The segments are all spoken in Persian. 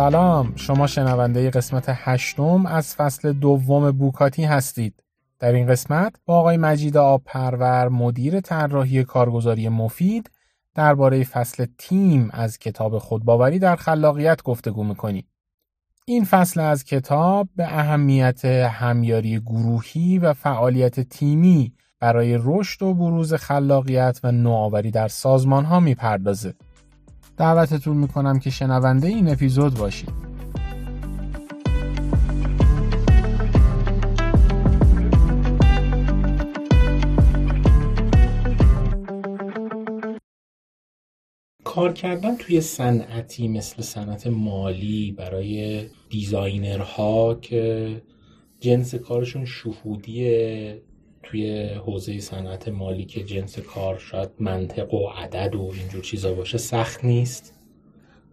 سلام شما شنونده قسمت هشتم از فصل دوم بوکاتی هستید. در این قسمت با آقای مجید آب پرور مدیر طراحی کارگزاری مفید درباره فصل تیم از کتاب خودباوری در خلاقیت گفتگو می‌کنیم. این فصل از کتاب به اهمیت همیاری گروهی و فعالیت تیمی برای رشد و بروز خلاقیت و نوآوری در سازمان ها می‌پردازه. دعوتتون می‌کنم که شنونده این اپیزود باشید. کار کردن توی صنعتی مثل صنعت مالی برای دیزاینرها که جنس کارشون شهودیه توی حوزه صنعت مالی که جنس کار شاید منطق و عدد و اینجور چیزا باشه سخت نیست؟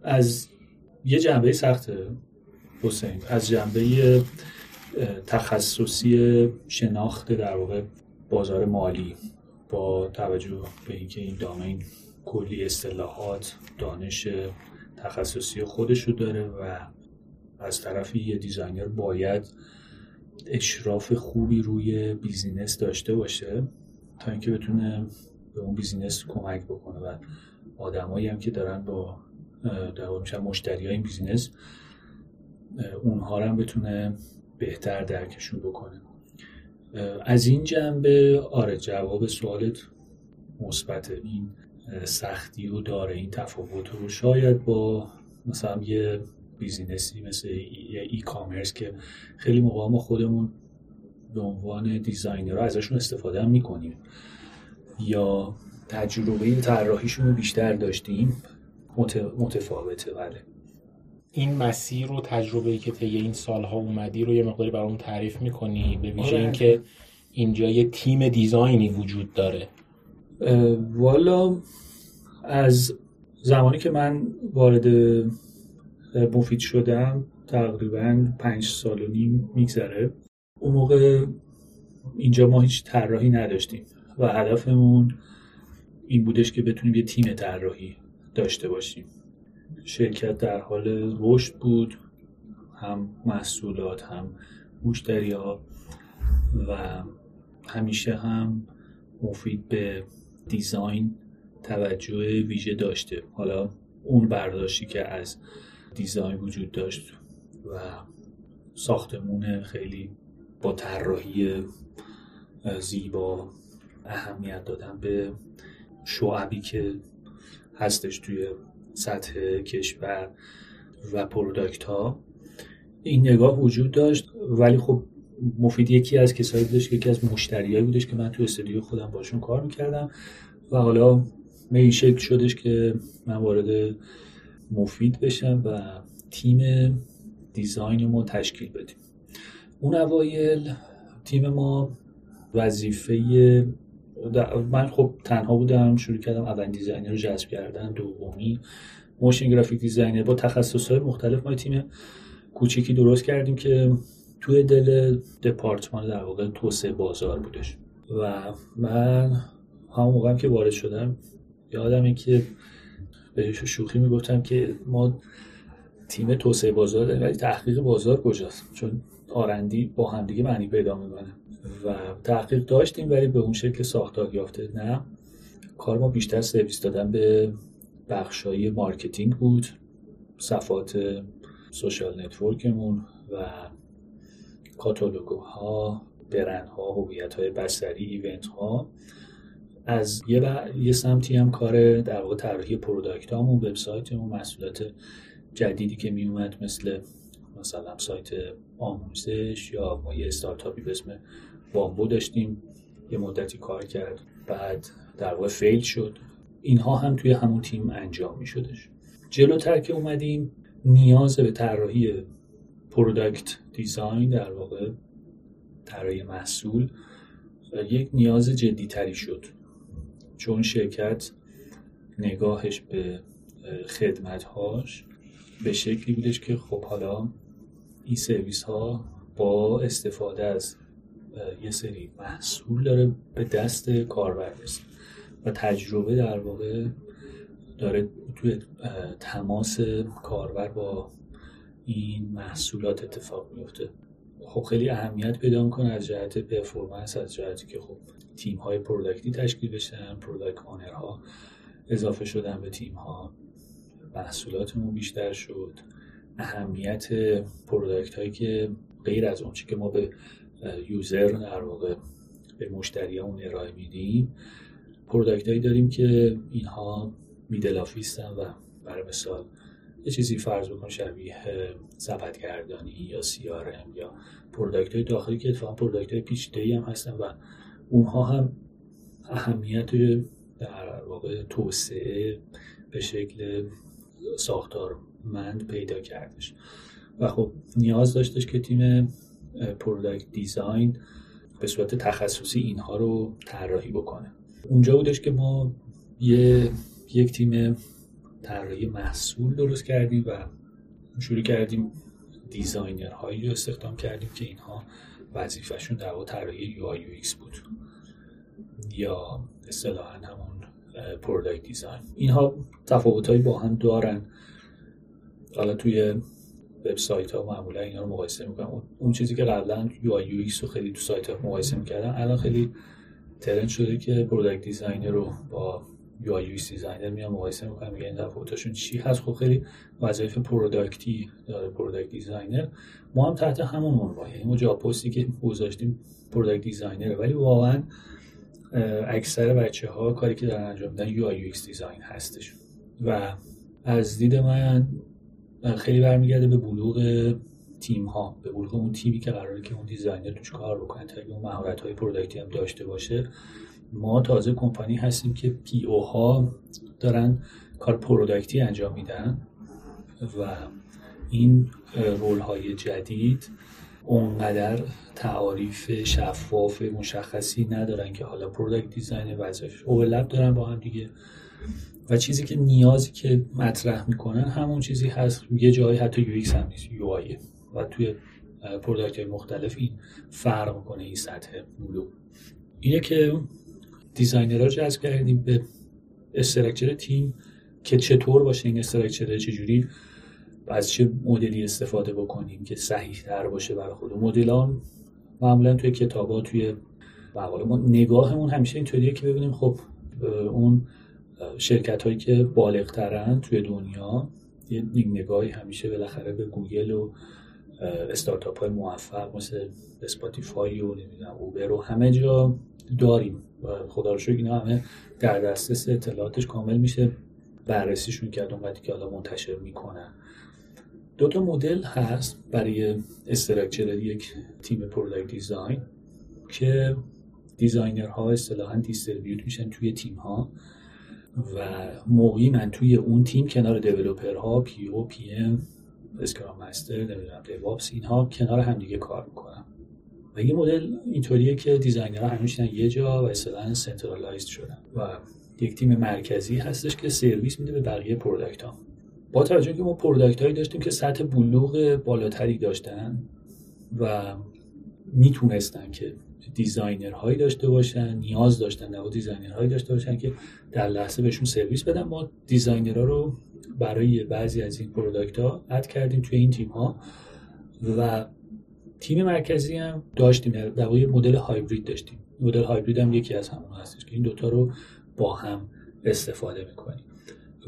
از یه جنبه سخته حسین. از جنبه تخصصی شناخت در واقع بازار مالی با توجه به اینکه این domain کلی اصطلاحات دانش تخصصی خودش رو داره و از طرفی یه designer باید اشراف خوبی روی business داشته باشه تا اینکه بتونه به اون business کمک بکنه. و آدمایی هم که دارن با در مشتری های این business اونها هم بتونه بهتر درکشون بکنه. از این جنبه آره جواب سوالت مثبت این سختی رو داره این تفاوت رو. شاید با مثلا یه business ی مثل یه e-commerce که خیلی موقع ما خودمون به عنوان دیزاینر ازشون استفاده هم می‌کنیم. یا تجربه طراحیشون رو بیشتر داشتیم متفاوته بله. این مسیر و تجربه ای که طی این سالها اومدی رو یه مقداری برام تعریف می‌کنی؟ به ویژه آره. اینکه اینجا یه تیم دیزاینی وجود داره. والا از زمانی که من وارد مفید شدم تقریبا پنج سال و نیم میگذره. اون موقع اینجا ما هیچ طراحی نداشتیم و هدفمون این بودش که بتونیم یه تیم طراحی داشته باشیم. شرکت در حال رشد بود هم محصولات هم مشتری ها و همیشه هم مفید به design توجه ویژه داشته. حالا اون برداشتی که از design وجود داشت و ساختمون خیلی با طراحی زیبا اهمیت دادن به شعبی که هستش توی سطح کشور و product ها این نگاه وجود داشت ولی خب مفید یکی از کسایی بودش که یکی از مشتریایی بودش که من تو استودیو خودم باشون کار می‌کردم و حالا به این شکل شدش که من وارد مفید بشم و تیم design ما تشکیل بدیم. اون اوایل تیم ما وظیفه من خب تنها بودم شروع کردم اولین designer رو جذب کردن دومی motion graphic designer. با تخصص های مختلف ما تیم کوچیکی درست کردیم که توی دل دپارتمان در واقع توسعه بازار بودش. و من همون موقعم که وارد شدم یادم که به شوخی می‌گفتم که ما تیم توسعه بازار داریم ولی تحقیق بازار کجاست؟ چون آرندی با همدیگه معنی پیدا می‌کنه. و تحقیق داشتیم ولی به اون شکل ساختار یافته. نه کار ما بیشتر سرویس دادن به بخشای marketing بود صفحات social network مون و کاتالوگوها برندها هویت های بصری event ها از یه, یه سمتی هم کار در واقع طراحی product هامون وبسایتمون محصولات جدیدی که می اومد مثل مثلا سایت آموزش یا ما یه استارتاپی به اسم بامبو داشتیم یه مدتی کار کرد بعد در واقع fail شد. اینها هم توی همون تیم انجام می شدش جلوتر که اومدیم نیاز به طراحی product design در واقع طراحی محصول یک نیاز جدی تری شد. چون شرکت نگاهش به خدمتهاش به شکلی بودش که خب حالا این سرویس ها با استفاده از یه سری محصول داره به دست کاربر و تجربه در واقع داره توی تماس کاربر با این محصولات اتفاق میفته خب خیلی اهمیت پیدا می‌کنه از جهت performance از جهتی که خب تیم های product ی تشکیل بشن product ها اضافه شدن به تیم ها محصولاتمون بیشتر شد. اهمیت product هایی که غیر از اون که ما به user در واقع به مشتریامون ارائه میدیم product هایی داریم که اینها middle office ن و برای مثال یه چیزی فرض بکن شبیه زبدگردانی یا سی یا product های داخلی که اتفاقا product های پیچیده هم هستن و اونها هم اهمیت در واقع توسعه به شکل ساختارمند پیدا کردش. و خب نیاز داشتش که تیم product design به صورت تخصصی اینها رو طراحی بکنه. اونجا بودش که ما یه یک تیم طراحی محصول درست کردیم و شروع کردیم designer هایی رو استخدام کردیم که اینها وظیفهشون در واقع طراحی UI UX بود. یا اصطلاحا همون product design اینها تفاوتهایی با هم دارن. حالا توی وبسایت ها معمولا اینا رو مقایسه می‌کنم. اون چیزی که قبلا UI UX رو خیلی تو سایت ها مقایسه می‌کردن الان خیلی trend شده که product designer رو با UI designer میان مقایسه می‌کنم میگن تفاوتشون چی هست؟ خب خیلی وظایف product ی داره product designer ما هم تحت همون عنوان یعنی ما پستی که گذاشتیم product designer ولی واقعا اکثر بچه ها کاری که دارن انجام میدن UI design هستش. و از دید من خیلی برمیگرده به بلوغ تیم ها به بلوغ اون تیمی که قراره که اون designer توش کار بکنه تا اون مهارت های product ی هم داشته باشه. ما تازه کمپانی هستیم که PO ها دارن کار product ی انجام میدن و این role های جدید اونقدر تعاریف شفاف مشخصی ندارن که حالا product design وظایف overlap دارن با هم دیگه. و چیزی که نیازی که مطرح می‌کنن همون چیزی هست. یه جایی حتی UX هم نیست UI و توی product های مختلف این فرق می‌کنه این سطح بلوغ اینه که designer ها جذب کردیم به structure تیم که چطور باشه این structure چجوری از چه مدلی استفاده بکنیم که صحیح تر باشه برای خود. مدل ها معمولا توی کتاب ها توی مقاله ما نگاهمون همیشه اینطوریه که ببینیم خب اون شرکت هایی که بالغ ترن توی دنیا یه نگاهی همیشه بالاخره به گوگل و استارتاپ های موفق مثل Spotify و نمی‌دونم Uber و همه جا داریم و خدا رو شکر اینا همه در دسترس اطلاعاتش کامل میشه بررسیشون کرد اونقدری که حالا منتشر می‌کنن. دو تا مدل هست برای structure یک تیم product design که designer ها اصطلاحا distribute میشن توی تیم ها و موقعی من توی اون تیم کنار developer ها PO PM scrum master نمی‌دونم DevOps اینها کنار همدیگه کار می‌کنم و یه مدل اینطوریه که designer ها همه یه جا و اصطلاحا centralized شدن و یک تیم مرکزی هستش که سرویس میده به بقیه product ها با توجه که ما product هایی داشتیم که سطح بلوغ بالاتری داشتن و می‌تونستن که designer هایی داشته باشن نیاز داشتن و designer هایی داشته باشن که در لحظه بهشون سرویس بدن ما designer ها رو برای بعضی از این product ها add کردیم توی این تیم ها و تیم مرکزی هم داشتیم در واقع مدل هایبرید داشتیم. مدل هایبرید هم یکی از همون هستش که این دوتا رو با هم استفاده می‌کنیم.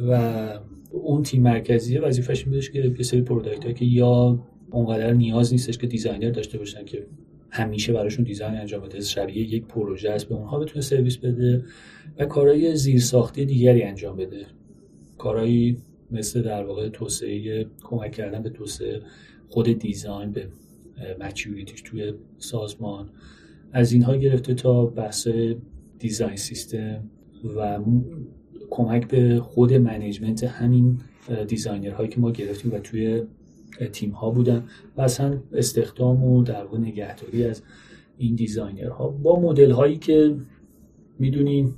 و اون تیم مرکزی وظیفش این که یه سری product که یا اونقدر نیاز نیستش که designer داشته باشن که همیشه براشون design انجام بده شبیه یک پروژه است به اونها بتونه سرویس بده و کارهای زیرساختی دیگری انجام بده. کارهایی مثل در واقع توسعه کمک کردن به توسعه خود design به maturity ش توی سازمان. از اینها گرفته تا بحث design system و کمک به خود management همین designer هایی که ما گرفتیم و توی تیم ها بودن و اصلا استخدام و در واقع نگهداری از این designer ها. با مدل هایی که می‌دونیم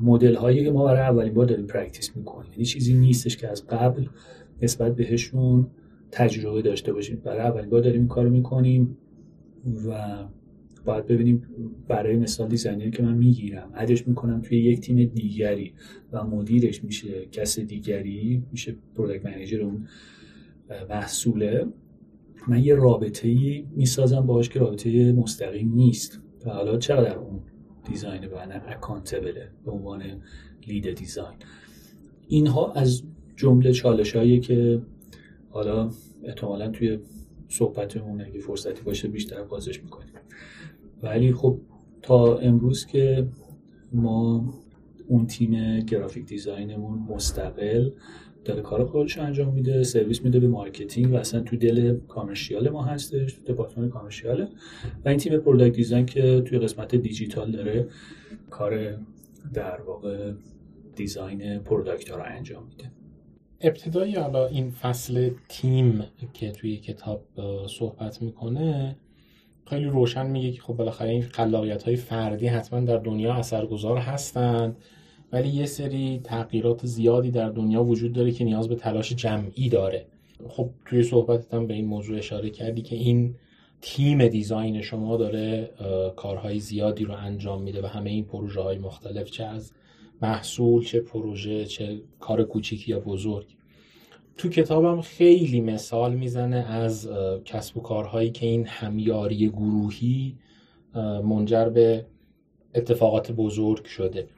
مدل هایی که ما برای اولین بار داریم practice می‌کنیم. یعنی چیزی نیستش که از قبل نسبت بهشون تجربه داشته باشیم. برای اولین بار داریم این کارو می‌کنیم و باید ببینیم برای مثال designer ی که من می‌گیرم add ش می‌کنم توی یک تیم دیگری و مدیرش میشه کس دیگری میشه product manager اون محصوله. من یه رابطه ای می‌سازم باهاش که رابطه مستقیم نیست. و حالا چقدر اون design من accountable ـه به عنوان lead design اینها از جمله چالش هایی که حالا احتمالا توی صحبتمون اگه فرصتی باشه بیشتر بازش می‌کنیم. ولی خب تا امروز که ما اون تیم graphic design مون مستقل داره کار خودش انجام میده سرویس میده به مارکتینگ و اصلا تو دل commercial ما هستش تو دپارتمان commercial ـه و این تیم product design که توی قسمت دیجیتال داره کار در واقع design product رو انجام میده. ابتدای حالا این فصل تیم که توی کتاب صحبت می‌کنه خیلی روشن میگه که خب بالاخره این خلاقیت های فردی حتما در دنیا اثرگذار هستند ولی یه سری تغییرات زیادی در دنیا وجود داره که نیاز به تلاش جمعی داره. خب توی صحبتت هم به این موضوع اشاره کردی که این تیم دیزاین شما داره کارهای زیادی رو انجام میده و همه این پروژه های مختلف چه از محصول چه پروژه چه کار کوچیکی یا بزرگ. تو کتابم خیلی مثال می‌زنه از کسب و کارهایی که این همیاری گروهی منجر به اتفاقات بزرگ شده.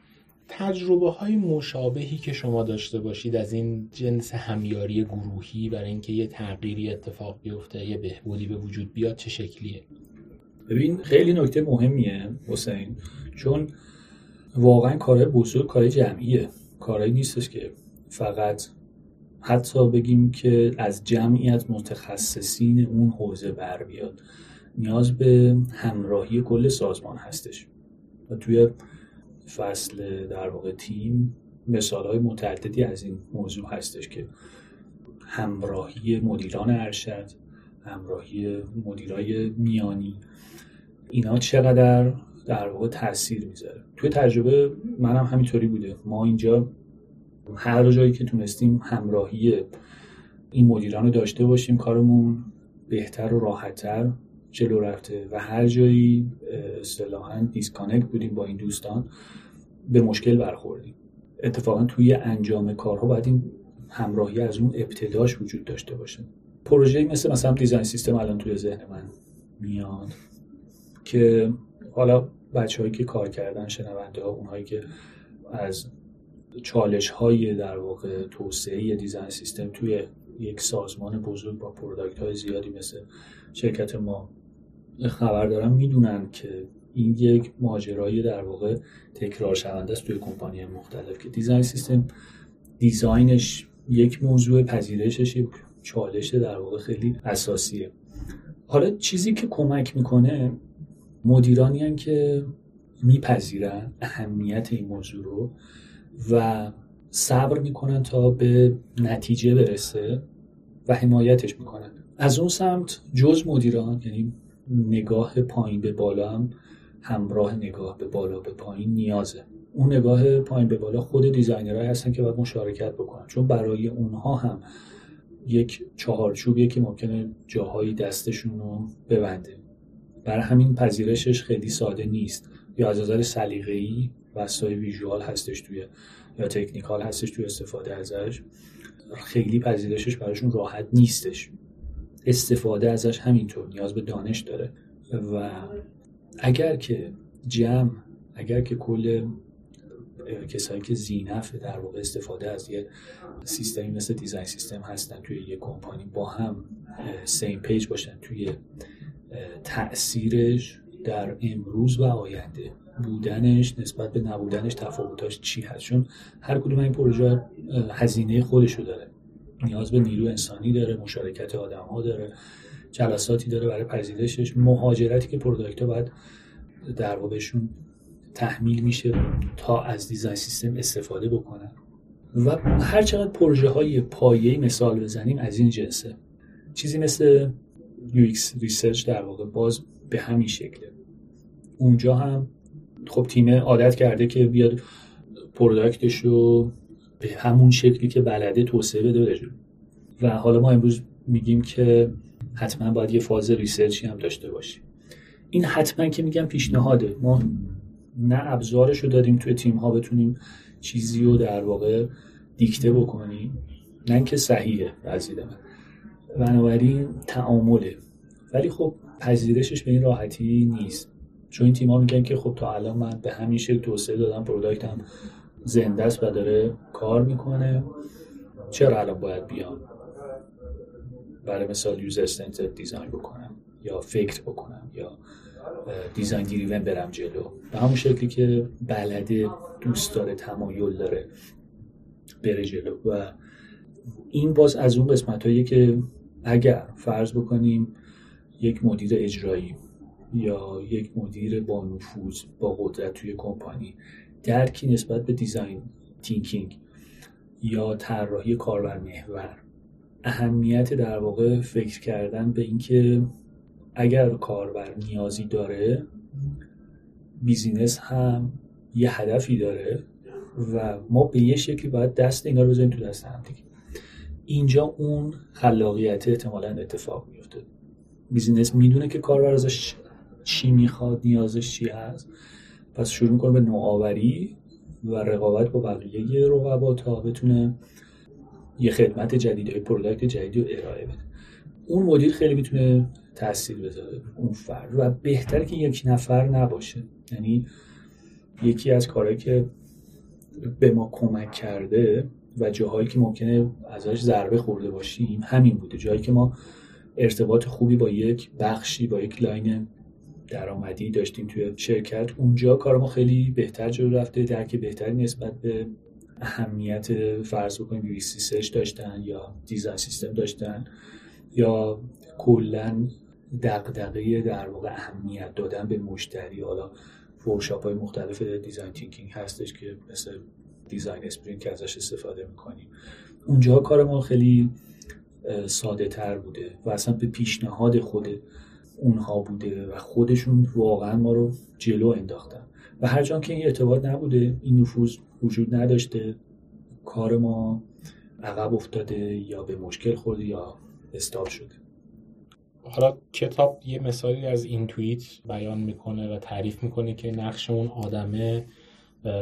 تجربه های مشابهی که شما داشته باشید از این جنس همیاری گروهی برای اینکه یه تغییری اتفاق بیفته یه بهبودی به وجود بیاد چه شکلیه؟ ببین خیلی نکته مهمیه حسین چون واقعا کارهای بزرگ کار جمعیه. کارهایی نیستش که فقط حتی بگیم که از جمعیت متخصصین اون حوزه بر بیاد. نیاز به همراهی کل سازمان هستش. و توی فصل در واقع تیم مثال های متعددی از این موضوع هستش که همراهی مدیران ارشد همراهی مدیرای میانی اینا چقدر در واقع تاثیر می‌ذاره. توی تجربه منم هم همینطوری بوده. ما اینجا هر جایی که تونستیم همراهی این مدیران رو داشته باشیم کارمون بهتر و راحتتر جلو رفته و هر جایی اصطلاحا دیسکانکت بودیم با این دوستان به مشکل برخوردیم. اتفاقا توی انجام کارها باید این همراهی از اون ابتداش وجود داشته باشه. پروژه مثل مثلا design system الان توی ذهن من میاد که حالا بچه هایی که کار کردن شنونده ها اونهایی که از چالش های در واقع توسعه design system توی یک سازمان بزرگ با product های زیادی مثل شرکت ما خبر دارن می‌دونن که این یک ماجرای در واقع تکرار شونده است توی کمپانی مختلف که دیزاین سیستم دیزاینش یک موضوع پذیرشش یک چالش در واقع خیلی اساسیه. حالا چیزی که کمک می‌کنه مدیرانی که میپذیرن اهمیت این موضوع رو و صبر می‌کنن تا به نتیجه برسه و حمایتش می‌کنن. از اون سمت جز مدیران یعنی نگاه پایین به بالا هم همراه نگاه به بالا به پایین نیازه. اون نگاه پایین به بالا خود دیزاینرهایی هستن که باید مشارکت بکنن. چون برای اونها هم یک چهارچوبیه که ممکنه جاهایی دستشون رو ببنده. برای همین پذیرشش خیلی ساده نیست. یا از نظر سلیقه‌ای وسایل ویژوال هستش توی یا تکنیکال هستش توی استفاده ازش. خیلی پذیرشش براشون راحت نیستش. استفاده ازش همینطور نیاز به دانش داره. و اگر که جمع اگر که کل کسایی که زینف در واقع استفاده از یه سیستمی مثل دیزاین سیستم هستن توی یه کمپانی با هم سیم پیج باشن توی تاثیرش در امروز و آینده بودنش نسبت به نبودنش تفاوتاش چی هست؟ چون هر کدوم این پروژه هزینه خودشو داره. نیاز به نیرو انسانی داره مشارکت آدم ها داره جلساتی داره برای پذیرشش. مهاجرتی که product باید در واقعشون تحمیل میشه تا از design system استفاده بکنن. و هر چقدر پروژه های پایه مثال بزنیم از این جنسه. چیزی مثل UX research در واقع باز به همین شکله اونجا هم خب تیم عادت کرده که بیاد پروداکتش رو به همون شکلی که بلده توسعه بده و حالا ما امروز میگیم که حتما باید یه فاز ریسرچی هم داشته باشیم. این حتما که میگم پیشنهاده. ما نه ابزارش رو داریم توی تیم ها بتونیم چیزی رو در واقع دیکته بکنیم. نه اینکه صحیحه وزید من بنابراین تعامله. ولی خب پذیرشش به این راحتی نیست. چون این تیم ها میگن که خب تا الان من به همین شکل توسعه دادم پروداکتم زنده است و داره کار می‌کنه. چرا الان باید بیام؟ برای مثال یوزر سنتر دیزاین بکنم یا فکر بکنم یا دیزاین دیریون برم جلو. به همون شکلی که بلده دوست داره تمایل داره بره جلو. و این باز از اون قسمت که اگر فرض بکنیم یک مدیر اجرایی یا یک مدیر با نفوذ با قدرت توی کمپانی درکی نسبت به design thinking یا طراحی کاربر محور اهمیت در واقع فکر کردن به اینکه اگر کاربر نیازی داره business هم یه هدفی داره و ما به یه شکلی باید دست اینا رو بذاریم تو دست هم دیگه. اینجا اون خلاقیت احتمالا اتفاق میفته business می‌دونه که کاربر ازش چی می‌خواد نیازش چی هست. پس شروع می‌کنه به نوآوری و رقابت با بقیه رقبا تا بتونه یه خدمت جدید یا product جدیدی رو ارائه بده. اون مدیر خیلی می‌تونه تاثیر بذاره اون فرد و بهتره که یک نفر نباشه. یعنی یکی از کارهایی که به ما کمک کرده و جاهایی که ممکنه ازش ضربه خورده باشیم همین بوده. جایی که ما ارتباط خوبی با یک بخشی با یک line درآمدی داشتیم توی شرکت اونجا کار ما خیلی بهتر جلو رفته. درک بهتری نسبت به اهمیت فرض بکنیم research داشتن یا design system داشتن یا کلا دغدغه در واقع اهمیت دادن به مشتری. حالا workshop های مختلف design thinking هستش که مثل design sprint که ازش استفاده می‌کنیم. اونجا کار ما خیلی ساده تر بوده و اصلا به پیشنهاد خود اونها بوده و خودشون واقعا ما رو جلو انداختن. و هر جا که این ارتباط نبوده این نفوذ وجود نداشته کار ما عقب افتاده یا به مشکل خورده یا استاب شده. حالا کتاب یه مثالی از اینتویت بیان می‌کنه و تعریف می‌کنه که نقش اون آدمه.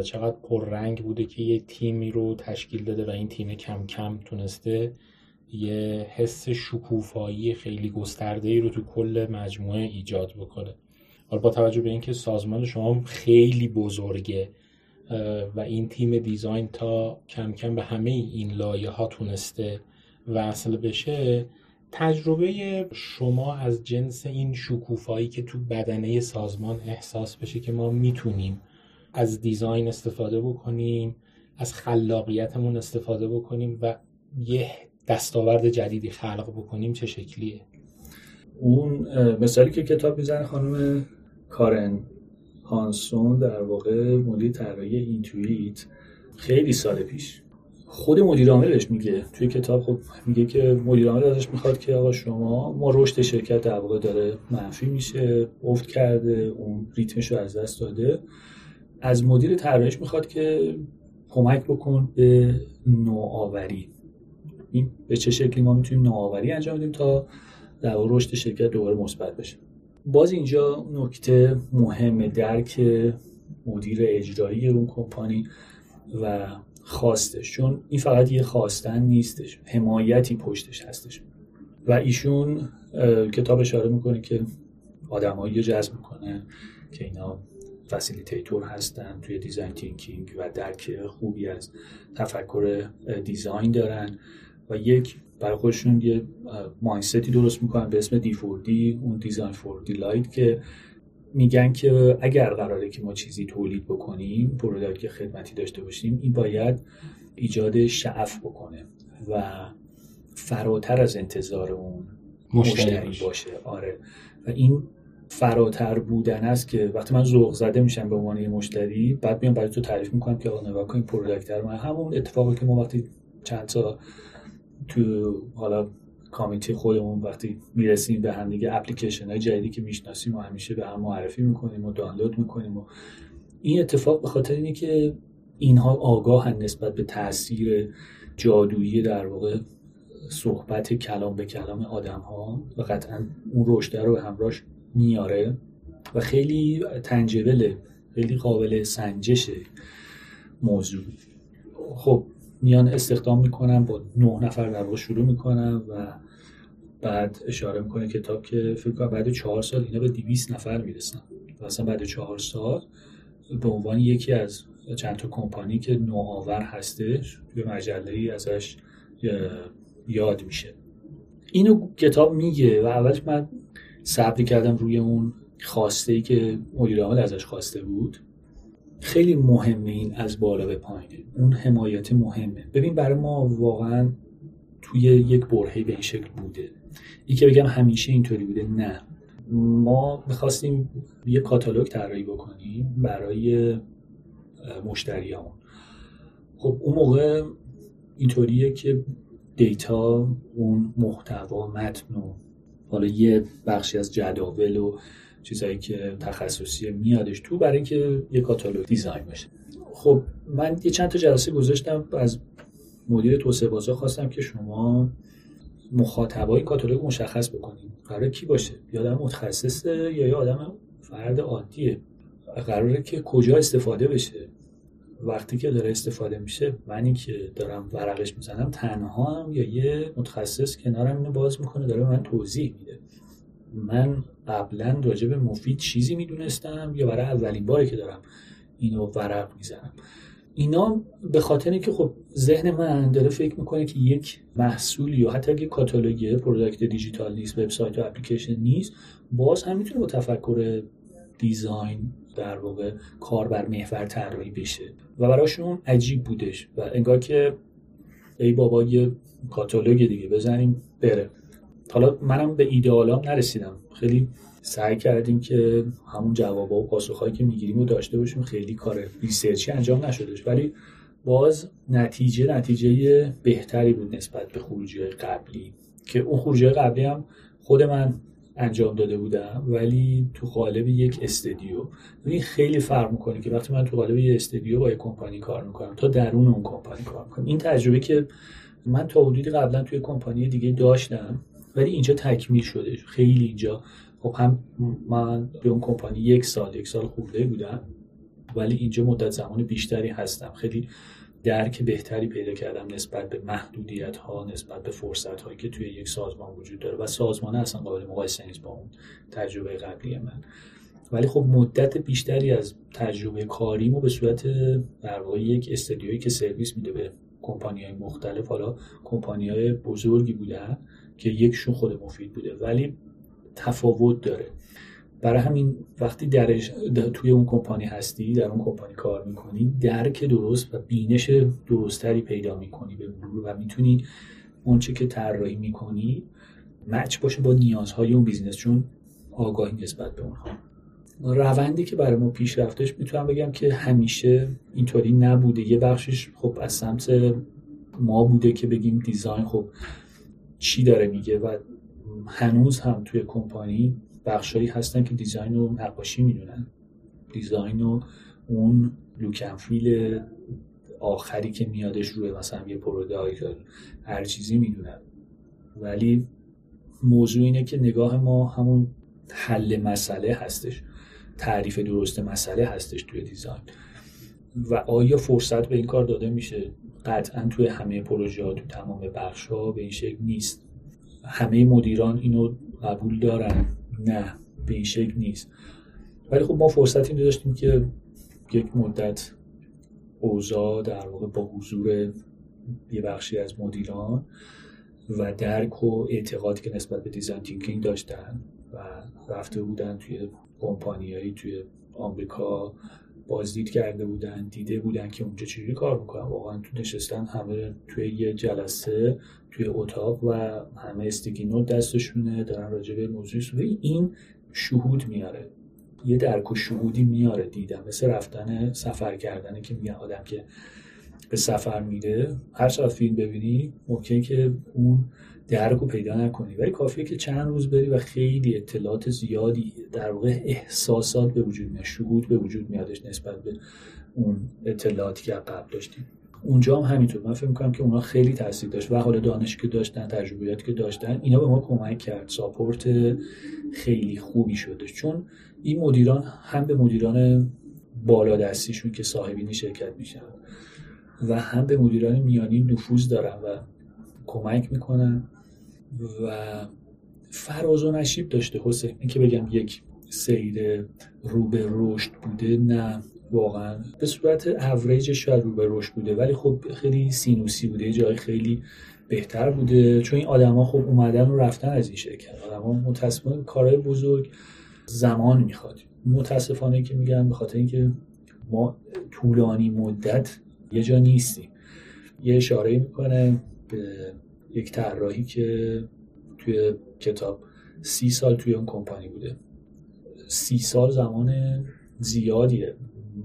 چقدر پررنگ بوده که یه تیمی رو تشکیل داده و این تیم کم کم تونسته یه حس شکوفایی خیلی گسترده ای رو تو کل مجموعه ایجاد بکنه. حالا با توجه به اینکه سازمان شما خیلی بزرگه و این تیم دیزاین تا کم کم به همه این لایه ها تونسته وصل بشه تجربه شما از جنس این شکوفایی که تو بدنه سازمان احساس بشه که ما می‌تونیم از دیزاین استفاده بکنیم از خلاقیتمون استفاده بکنیم و یه دستاورد جدیدی خلق بکنیم چه شکلیه؟ اون مثالی که کتاب می‌زنه خانم کارن هانسون در واقع مدیر طراحی اینتویت خیلی سال پیش خود مدیر عاملش میگه. توی کتاب خب میگه که مدیر عامل ازش می‌خواد که آقا شما ما رشد شرکت در واقع داره منفی میشه افت کرده اون ریتمش رو از دست داده. از مدیر طراحیش می‌خواد که کمک بکن به نوآوری. این به چه شکلی ما می‌تونیم نوآوری انجام بدیم تا در رشد شرکت دوباره مثبت بشه. باز اینجا نکته مهم درک مدیر اجرایی اون کمپانی و خواستش چون این فقط یه خواستن نیستش حمایتی پشتش هستش. و ایشون کتاب اشاره می‌کنه که آدمایی جذب می‌کنه که اینا facilitator هستن توی design thinking و درک خوبی از تفکر design دارن و یک برای خودشون یه mindset ی درست می‌کنن به اسم D4D اون design for delight که میگن که اگر قراره که ما چیزی تولید بکنیم product خدمتی داشته باشیم این باید ایجاد شعف بکنه و فراتر از انتظار اون مشتری, باشه. آره. و این فراتر بودن است که وقتی من ذوق زده میشم به عنوان مشتری بعد میام برای تو تعریف می‌کنم که آقا نگاه کن این product رو همون اتفاقی که ما وقتی چند تا تو حالا کامیتی خودمون وقتی می‌رسیم به هم دیگه اپلیکیشن های جدیدی که می‌شناسیم و همیشه به هم معرفی می‌کنیم و دانلود می‌کنیم و این اتفاق به خاطر اینه که اینها آگاهن نسبت به تاثیر جادویی در واقع صحبت کلام به کلام آدم ها و قطعا اون رشده رو همراهش میاره و خیلی تنجبله خیلی قابل سنجشه موضوع. خب میان استخدام می‌کنم با نه نفر در واقع شروع می‌کنم و بعد اشاره می‌کنه کتاب که فکر کنم بعد چهار سال اینا به 200 نفر می‌رسن. و اصلا بعد چهار سال به عنوان یکی از چند تا کمپانی که نوآور هستش توی مجله ای ازش یاد میشه. اینو کتاب میگه و اولش من صبر کردم روی اون خواسته ای که مدیر عامل ازش خواسته بود. خیلی مهمه این از بالا به پایینه اون حمایت مهمه. ببین برای ما واقعا توی یک برهه به این شکل بوده. این که بگم همیشه اینطوری بوده نه. ما می‌خواستیم یه کاتالوگ طراحی بکنیم برای مشتریامون خب اون موقع اینطوریه که دیتا اون محتوا متن و حالا یه بخشی از جداول و چیزایی که تخصصی میادش تو برای اینکه یه کاتالوگ دیزاین بشه. خب من یه چند تا جلسه گذاشتم. از مدیر توسعه بازار خواستم که شما مخاطبای کاتالوگ مشخص بکنید قرار کی باشه؟ یا آدم متخصصه یا یه آدم فرد عادیه؟ قراره که کجا استفاده بشه؟ وقتی که داره استفاده میشه منی که دارم ورقش می‌زنم تنها هم یا یه متخصص کنارم اینو باز می‌کنه داره من توضیح میده. من قبلا راجع به مفید چیزی می‌دونستم یا برای اولین باری که دارم اینو ورق می‌زنم. اینا به خاطر که خب ذهن من داره فکر می‌کنه که یک محصول یا حتی اگه کاتالوگ product دیجیتال نیست وبسایت و اپلیکیشن نیست باز هم می‌تونه با تفکر design در واقع کار بر محور طراحی بشه و براشون عجیب بودش و انگار که ای بابا یه کاتالوگ دیگه بزنیم بره. حالا منم به ایدئالام نرسیدم. خیلی سعی کردیم که همون جوابا و پاسخهایی که می‌گیریم رو داشته باشیم. خیلی کار ریسرچی انجام نشدش. ولی باز نتیجه نتیجه بهتری بود نسبت به خروجی قبلی. که اون خروجی قبلی هم خود من انجام داده بودم ولی تو قالب یک استدیو این خیلی فرق می‌کنه که وقتی من تو قالب یک استدیو با یک کمپانی کار می‌کنم تا درون اون کمپانی کار می‌کنم. این تجربه که من تا حدودی قبلا توی کمپانی دیگه داشتم ولی اینجا تکمیل شده. خیلی اینجا. خب هم من به اون کمپانی یک سال یک سال خورده بودم ولی اینجا مدت زمان بیشتری هستم. خیلی درک بهتری پیدا کردم نسبت به محدودیت ها نسبت به فرصت هایی که توی یک سازمان وجود داره. و سازمان اصلا قابل مقایسه نیست با اون تجربه قبلی من. ولی خب مدت بیشتری از تجربه کاریمو به صورت در واقع یک استدیویی که سرویس میده به کمپانی های مختلف حالا کمپانی های بزرگی بودن که یکیشون خود مفید بوده. ولی تفاوت داره. برای همین وقتی درش توی اون کمپانی هستی در اون کمپانی کار می‌کنی درک درست و بینش درستتری پیدا می‌کنی به مرور و می‌تونی اونچه که طراحی می‌کنی match باشه با نیازهای اون business چون آگاهی نسبت به اونها. روندی که برای ما پیش رفتش می‌تونم بگم که همیشه اینطوری نبوده. یه بخشش خب از سمت ما بوده که بگیم design خب چی داره میگه و هنوز هم توی کمپانی بخشایی هستن که design و نقاشی می‌دونن. design و اون look and feel آخری که میادش روی مثلا یه product هر چیزی می‌دونن. ولی موضوع اینه که نگاه ما همون حل مسئله هستش. تعریف درست مسئله هستش توی دیزاین. و آیا فرصت به این کار داده میشه؟ قطعا توی همه پروژه ها تو تمام بخش ها به این شکل نیست. همه مدیران اینو قبول دارن. نه به این شکل نیست. ولی خب ما فرصت این داشتیم که یک مدت اوضاع در واقع با حضور یه بخشی از مدیران و درک و اعتقادی که نسبت به دیزاین تینکینگ داشتن و رفته بودن توی کمپانیایی توی آمریکا بازدید کرده بودن دیده بودن که اونجا چجوری کار می‌کنن. واقعا تو نشستن همه توی یه جلسه توی اتاق و همه استیکی نوت دستشونه دارن راجع به موضوع این شهود میاره. یه درک و شهودی میاره دیدم. مثل رفتن سفر کردنه که میگن آدم که به سفر میره. هر چقدر فیلم ببینی ممکنه که اون درک رو پیدا نکنی. ولی کافیه که چند روز بری و خیلی اطلاعات زیادی در واقع احساسات به وجود میاد شهود به وجود میادش نسبت به اون اطلاعاتی که قبل داشتیم. اونجا هم همینطور. من فکر می‌کنم که اونا خیلی تاثیر داشت و حالا دانشی که داشتن تجربیاتی که داشتن اینا به ما کمک کرد. ساپورت خیلی خوبی شده چون این مدیران هم به مدیران بالا دستیشون که صاحبین شرکت میشن و هم به مدیران میانی نفوذ دارن و کمک می‌کنن و فراز و نشیب داشته حسین. این که بگم یک سیر رو به رشد بوده نه. واقعا. به صورت اوریج شاید رو به رشد بوده ولی خب خیلی سینوسی بوده جای خیلی بهتر بوده. چون این آدما خب اومدن و رفتن از این شرکت. آدما متاسفانه کارهای بزرگ زمان می‌خواد. متاسفانه که میگم به خاطر اینکه ما طولانی مدت یه جا نیستیم. یه اشاره می‌کنه به یک طراحی که توی کتاب سی سال توی اون کمپانی بوده. سی سال زمان زیادیه.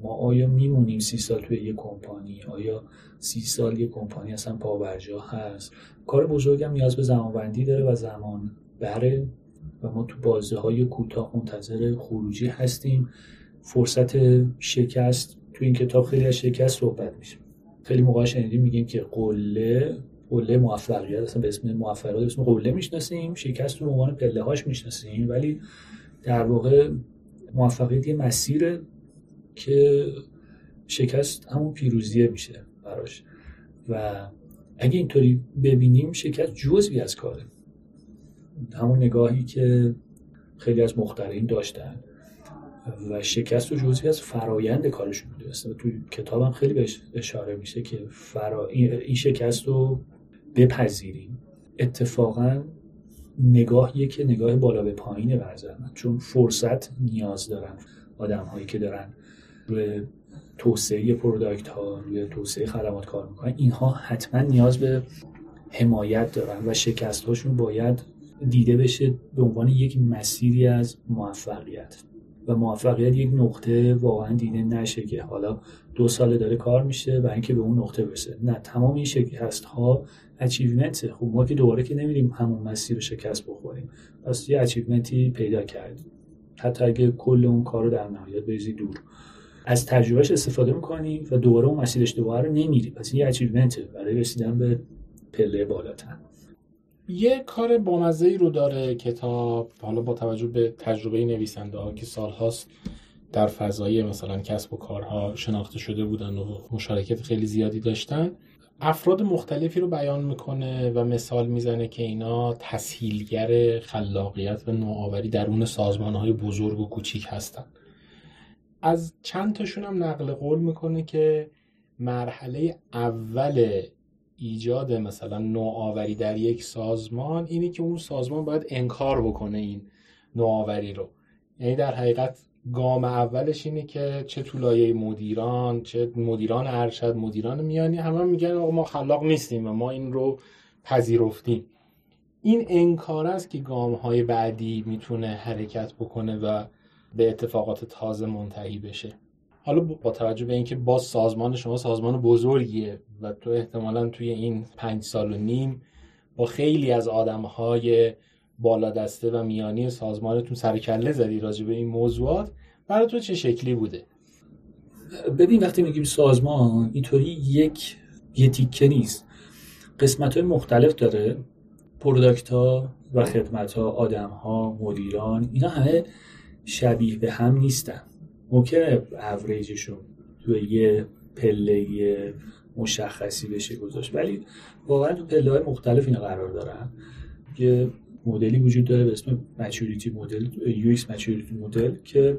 ما آیا میمونیم سی سال توی یه کمپانی؟ آیا سی سال یه کمپانی اصلا پاورجا هست؟ کار بزرگم نیاز به زمانبندی داره و زمان بره و ما تو بازه های کوتاه منتظر خروجی هستیم. فرصت شکست تو این کتاب خیلی از شکست صحبت میشه خیلی موقع شنیدیم میگیم که قله قله موفقیت اصلا به اسم موفقیت اسم قله می‌شناسیم شکست رو عنوان پله هاش می‌شناسیم ولی در واقع موفقیت یه مسیر که شکست همون پیروزیه میشه براش. و اگه اینطوری ببینیم شکست جزوی از کاره. همون نگاهی که خیلی از مخترین داشتن و شکست و جزوی از فرایند کارشون بوده. تو کتابم خیلی بهش اشاره میشه که فرا... این شکست رو بپذیریم. اتفاقا نگاهیه که نگاه بالا به پایینه برزن چون فرصت نیاز دارن آدم هایی که دارن روی توسعه product ها روی توسعه خدمات کار می‌کنن. اینها حتما نیاز به حمایت دارن و شکست هاشون باید دیده بشه به عنوان یک مسیری از موفقیت. و موفقیت یک نقطه واقعا دیده نشه که حالا دو ساله داره کار میشه و اینکه به اون نقطه برسه. نه تمام این شکست ها achievement خب ما که دوباره که نمیریم همون مسیر رو شکست بخوریم. پس یه achievement ی پیدا کردیم. حتی اگه کل اون کار رو در نهایت بریزی دور. از تجربهش استفاده می‌کنیم و دوباره اون مسیر اشتباه رو نمیریم پس این achievement برای رسیدن به پله بالاتر. یه کار بامزه ای رو داره کتاب حالا با توجه به تجربه نویسنده ها که سالهاست در فضای مثلا کسب و کارها شناخته شده بودن و مشارکت خیلی زیادی داشتن. افراد مختلفی رو بیان می‌کنه و مثال می‌زنه که اینا تسهیلگر خلاقیت و نوآوری درون سازمان های بزرگ و کوچیک هستن. از چند تاشون هم نقل قول می‌کنه که مرحله اول ایجاد مثلا نوآوری در یک سازمان اینه که اون سازمان باید انکار بکنه این نوآوری رو. یعنی در حقیقت گام اولش اینه که چه تو لایه مدیران چه مدیران ارشد مدیران میانی همه میگن ما خلاق نیستیم و ما این رو پذیرفتیم. این انکار است که گام های بعدی می‌تونه حرکت بکنه و به اتفاقات تازه منتهی بشه. حالا با توجه به اینکه باز سازمان شما سازمان بزرگیه و تو احتمالا توی این پنج سال و نیم با خیلی از آدمهای بالا دسته و میانی سازمانتون سر کله زدی راجع به این موضوعات. برای تو چه شکلی بوده؟ ببین وقتی میگیم سازمان اینطوری یک یه تیکه نیست. قسمت های مختلف داره. پروداکت ها و خدمت ها آدم ها مدیران اینا همه شبیه به هم نیستن. ممکنه اوریجشون توی یه پله مشخصی بشه گذاشت ولی واقعا تو پله های مختلف اینا قرار دارن. یه مدلی وجود داره به اسم maturity model UX maturity model که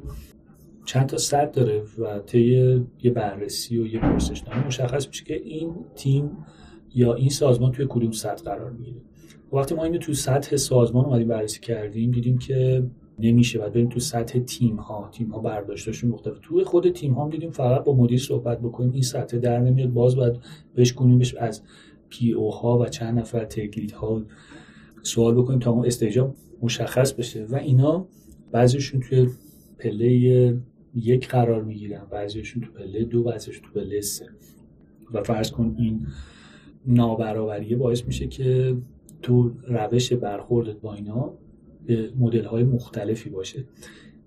چند تا صد داره و طی یه بررسی و یه پرسشنامه مشخص میشه که این تیم یا این سازمان توی کدوم سطح قرار می‌گیره. وقتی ما اینو تو سطح سازمان اومدیم بررسی کردیم دیدیم که نمیشه بعد بریم تو سطح تیم ها تیم ها برداشتاشون مختلف. تو خود تیم ها دیدیم فقط با مدیر صحبت بکنیم این سطح در نمیاد. باز باید بهش کنیمش از پی او ها و چند نفر تکلیت ها سوال بکنیم تا اون استیجا مشخص بشه. و اینا بعضیشون توی پله یک قرار می‌گیرن بعضیشون تو پله دو بعضیشون تو پله سه. و فرض کن این نابرابریه باعث میشه که تو روش برخوردت با اینا به مدل های مختلفی باشه.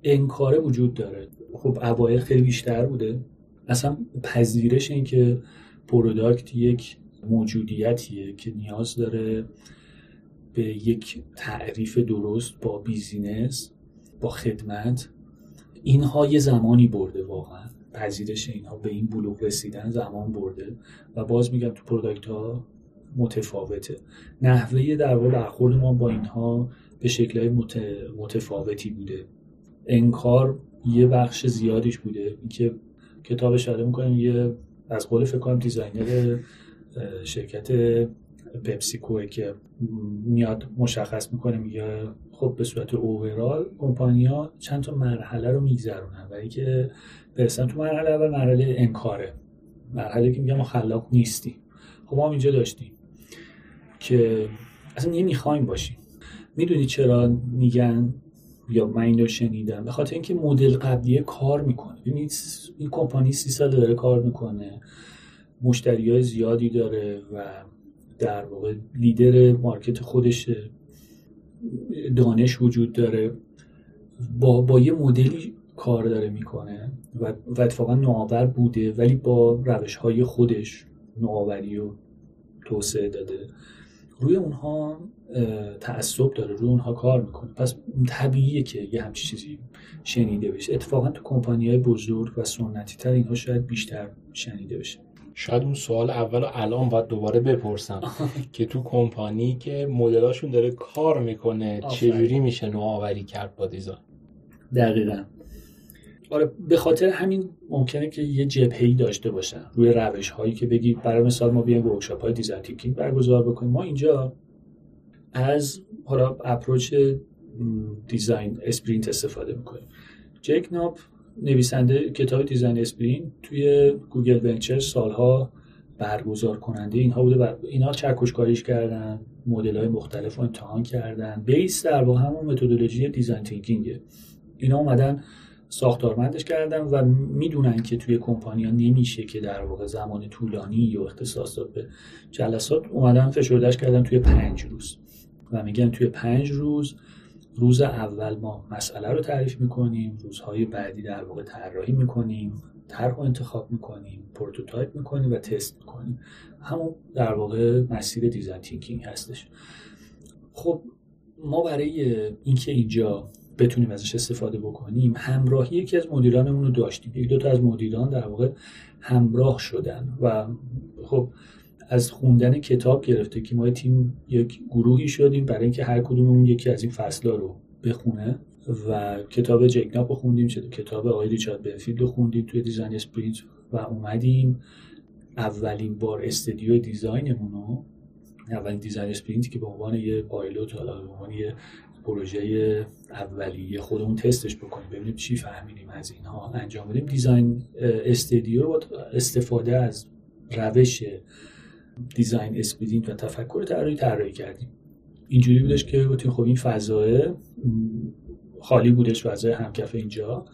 انکاره وجود داره. خب اوایل خیلی بیشتر بوده. اصلا پذیرش این که product یک موجودیتیه که نیاز داره به یک تعریف درست با business با خدمت. اینها یه زمانی برده واقعا. پذیرش اینها به این بلوغ رسیدن زمان برده. و باز میگم تو product ها متفاوته. نحوه در واقع برخورد ما با اینها به شکلهای متفاوتی بوده. انکار یه بخش زیادیش بوده. اینکه کتاب اشاره می‌کنیم یه از قول فکر کنم designer شرکت پپسیکو که میاد مشخص می‌کنه میگه خب به صورت overall company ا چند تا مرحله رو میگذرونن و که برسن تو مرحله اول مرحله انکاره. مرحله که میگم ما خلاق نیستی خب ما اینجا داشتیم که اصلا نمی‌خوایم باشیم. می‌دونی چرا میگن یا من این رو شنیدم؟ به خاطر اینکه مدل قبلیه کار می‌کنه. ببینید این کمپانی سی سال داره کار می‌کنه. مشتری های زیادی داره و در واقع لیدر مارکت خودش دانش وجود داره. با, با یه مدلی کار داره می‌کنه و, و اتفاقا نوآور بوده ولی با روش های خودش نوآوری و توسعه داده. روی اونها تعصب داره روی اونها کار می‌کنه. پس طبیعیه که یه همچی چیزی شنیده بشه. اتفاقا تو کمپانی های بزرگ و سنتی تر اینها شاید بیشتر شنیده بشه. شاید اون سوال اول الان باید دوباره بپرسم. که تو کمپانی که مدلاشون داره کار می‌کنه چجوری میشه نوآوری کرد با دیزاین؟ دقیقا. آره به خاطر همین ممکنه که یه جبهه‌ای داشته باشن. روی روش هایی که بگید برای مثال ما بیایم workshop های design thinking برگزار بکنیم. ما اینجا از حالا approach design sprint استفاده می‌کنیم. جک ناپ نویسنده کتاب design sprint توی Google Ventures سالها برگزار کننده اینها بوده و اینا چکشکاریش کردن مدل های مختلف رو امتحان کردن. base در واقع همون methodology design thinking ه. اینا اومدن ساختارمندش کردن و می‌دونن که توی کمپانیا نمیشه که در واقع زمان طولانی یا اختصاص داد به جلسات. اومدن فشردش کردن توی پنج روز و میگن توی پنج روز روز اول ما مسئله رو تعریف می‌کنیم روزهای بعدی در واقع طراحی می‌کنیم طرح انتخاب می‌کنیم prototype می‌کنیم و تست می‌کنیم. همون در واقع مسیر design thinking هستش. خب ما برای اینکه اینجا بتونیم ازش استفاده بکنیم همراهی یکی از مدیرانمون رو داشتیم. یک دو تا از مدیران در واقع همراه شدن و خب از خوندن کتاب گرفته که ما تیم یک گروهی شدیم برای اینکه هر کدوممون یکی از این فصلها رو بخونه و کتاب جک ناپ رو خوندیم شده کتاب آقای ریچارد بنفیلد رو خوندیم توی design sprint و اومدیم. اولین بار studio design مون رو اولین design sprint ی که به عنوان یه پایلوت حالا به عنوان یه پروژه اولیه خودمون تستش بکنیم ببینیم چی فهمیدیم از اینها انجام بدیم. design studio رو استفاده از روش design sprint و تفکر طراحی طراحی کردیم. اینجوری بودش که گفتیم خب این فضای خالی بودش فضای همکف اینجا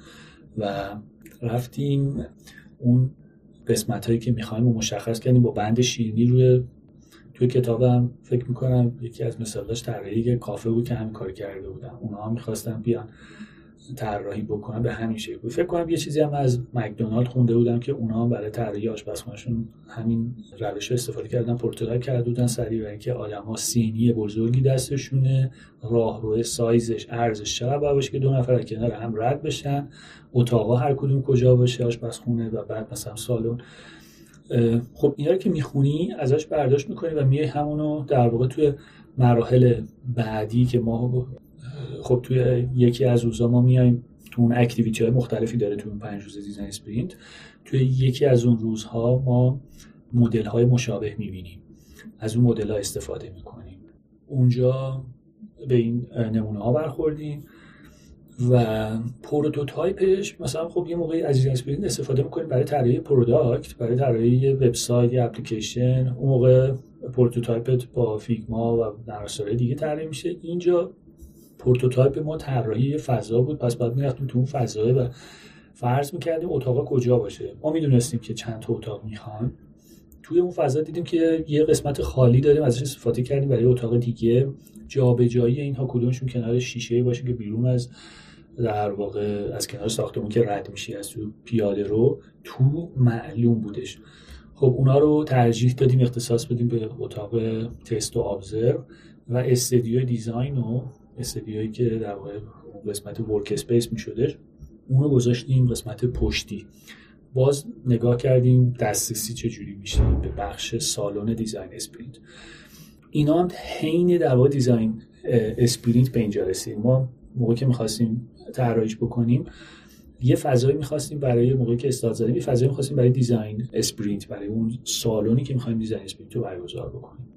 و رفتیم اون قسمت هایی که می‌خوایم و مشخص کردیم با بند شیرینی روی توی کتابم فکر می‌کنم یکی از مثالاش طراحی کافه بود که همین کار کرده بودم. اونا هم می‌خواستن بیان طراحی بکنم به همین شکل فکر کنم یه چیزی هم از مکدونالد خونده بودم که اونا هم برای طراحی آشپزخونهشون همین روش استفاده کردن prototype کرده بودن سریع برای اینکه آدما سینی بزرگی دستشونه راهرو سایزش عرضش چقدر باشه که دو نفر کنار هم رد بشن اتاقا هر کدوم کجا باشه آشپزخونه و بعد مثلا سالن. خب اینا رو که می‌خونی ازش برداشت می‌کنی و میای همونو در واقع توی مراحل بعدی که ما خب توی یکی از روزا ما میایم تو اون activity های مختلفی داره تو اون پنج روز design sprint توی یکی از اون روزها ما مدل های مشابه می‌بینیم. از اون مدل ها استفاده می‌کنیم. اونجا به این نمونه ها برخوردیم. و prototype ش مثلا خب یه موقعی از sprint استفاده می‌کنیم برای طراحی product برای طراحی وبسایت یا اپلیکیشن. اون موقع prototype ت با فیگما و نرم دیگه طراحی میشه. اینجا prototype ما طراحی فضا بود. پس بعد می‌رفتیم تو اون فضا و فرض می‌کردیم اتاق کجا باشه. ما می‌دونستیم که چند تا اتاق می‌خوان. توی اون فضا دیدیم که یه قسمت خالی داریم ازش استفاده کردیم برای اتاق دیگه. جابجایی اینها کدومشون کنار شیشه باشه که بیرون از در واقع از کنار ساختمون که رد میشی از تو پیاده رو تو معلوم بودش. خب اونا رو ترجیح دادیم اختصاص بدیم به اتاق تست و observe و استدیو design و استدیویی که در واقع قسمت workspace میشدش اون رو گذاشتیم قسمت پشتی. باز نگاه کردیم دسترسی چجوری میشه به بخش سالن design sprint. اینا هم حین در واقع design sprint به اینجا رسید ما موقعی که می‌خواستیم طراحیش بکنیم یه فضایی می‌خواستیم برای موقعی که استارت زدیم یه فضایی می‌خواستیم برای design sprint برای اون سالونی که می‌خوایم design sprint رو برگزار بکنیم.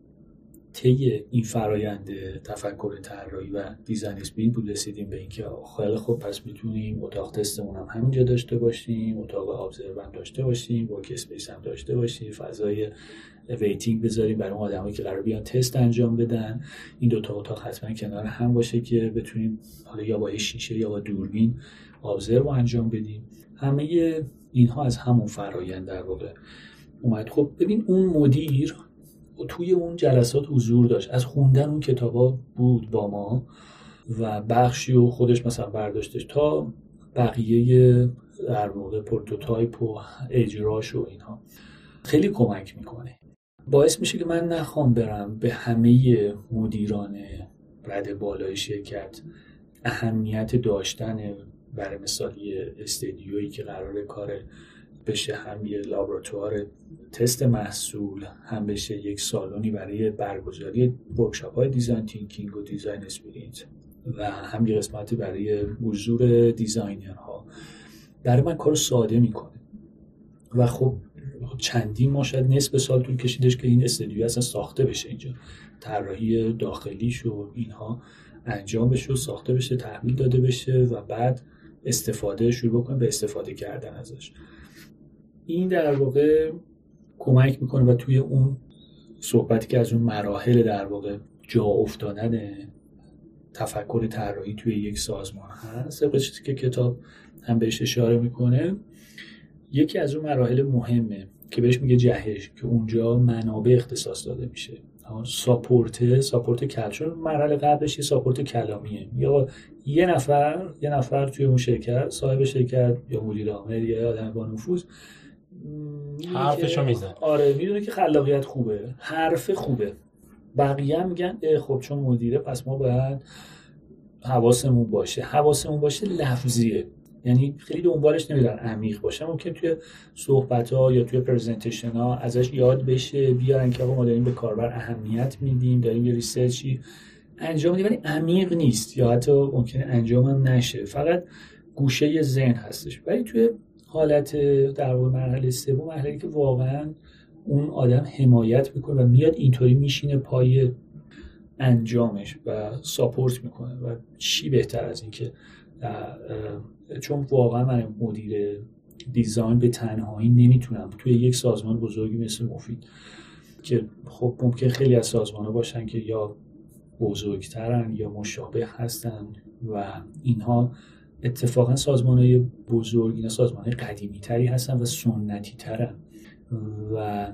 طی این فرایند تفکر طراحی و design sprint بود رسیدیم به اینکه خیلی خوب پس می‌تونیم اتاق تستمون هم همینجا داشته باشیم اتاق observe هم داشته باشیم workspace هم داشته باشیم فضای waiting بذاریم برای اون آدمایی که قرار بیان تست انجام بدن. این دو تا اتاق حتما کنار هم باشه که بتونیم حالا یا با شیشه یا با دوربین observe انجام بدیم. همه اینها از همون فرایند در واقع اومد. خب ببین اون مدیر توی اون جلسات حضور داشت. از خوندن اون کتابا بود با ما و بخشی و خودش مثلا برداشتش تا بقیه در واقع prototype و اجراش و اینها. خیلی کمک می‌کنه. باعث میشه که من نخوام برم به همه مدیران رد بالای شرکت اهمیت داشتن برای مثالی استدیویی که قرار کار بشه هم یه لابراتوار تست محصول هم بشه یک سالونی برای برگزاری workshop های design thinking و design sprint و هم یه قسمتی برای حضور designer ها. برای من کار ساده می‌کنه. و خب چندین ما شاید نصف سال طول کشیدش که این استدیو اصلا ساخته بشه اینجا. طراحی داخلیش و اینها انجام بشه و ساخته بشه تحویل داده بشه و بعد استفاده شروع بکنیم به استفاده کردن ازش. این در واقع کمک می‌کنه و توی اون صحبتی که از اون مراحل در واقع جا افتادن تفکر طراحی توی یک سازمان هست چیزی که کتاب هم بهش اشاره می‌کنه یکی از اون مراحل مهمه که بهش میگه جهش که اونجا منابع اختصاص داده میشه. ساپورت ساپورت کلچر مرحله قبلش یه ساپورت کلامیه. یا یه نفر یه نفر توی اون شرکت صاحب شرکت یا مدیر عامل یا آدم با نفوذ حرفشو میزن آره می‌دونه که خلاقیت خوبه. حرف خوبه. بقیه میگن خب چون مدیره پس ما باید حواسمون باشه. حواسمون باشه لفظیه. یعنی خیلی دنبالش نمیدن عمیق باشه ممکن توی صحبت ها یا توی پرزنتیشن ها ازش یاد بشه بیارن که ما داریم به کاربر اهمیت میدیم داریم یه ریسرچی انجام میدیم ولی عمیق نیست یا حتی ممکنه انجام هم نشه. فقط گوشه ذهن هستش. ولی توی حالت در واقع مرحله سوم مرحله که واقعا اون آدم حمایت می‌کنه و میاد اینطوری میشینه پای انجامش و ساپورت می‌کنه و چی بهتر از اینکه چون واقعا من مدیر دیزاین به تنهایی نمی‌تونم. توی یک سازمان بزرگی مثل مفید که خب ممکن خیلی از سازمان ها باشن که یا بزرگترن یا مشابه هستن و اینها اتفاقا سازمان های بزرگ اینا سازمان های قدیمی تری هستن و سنتی ترن و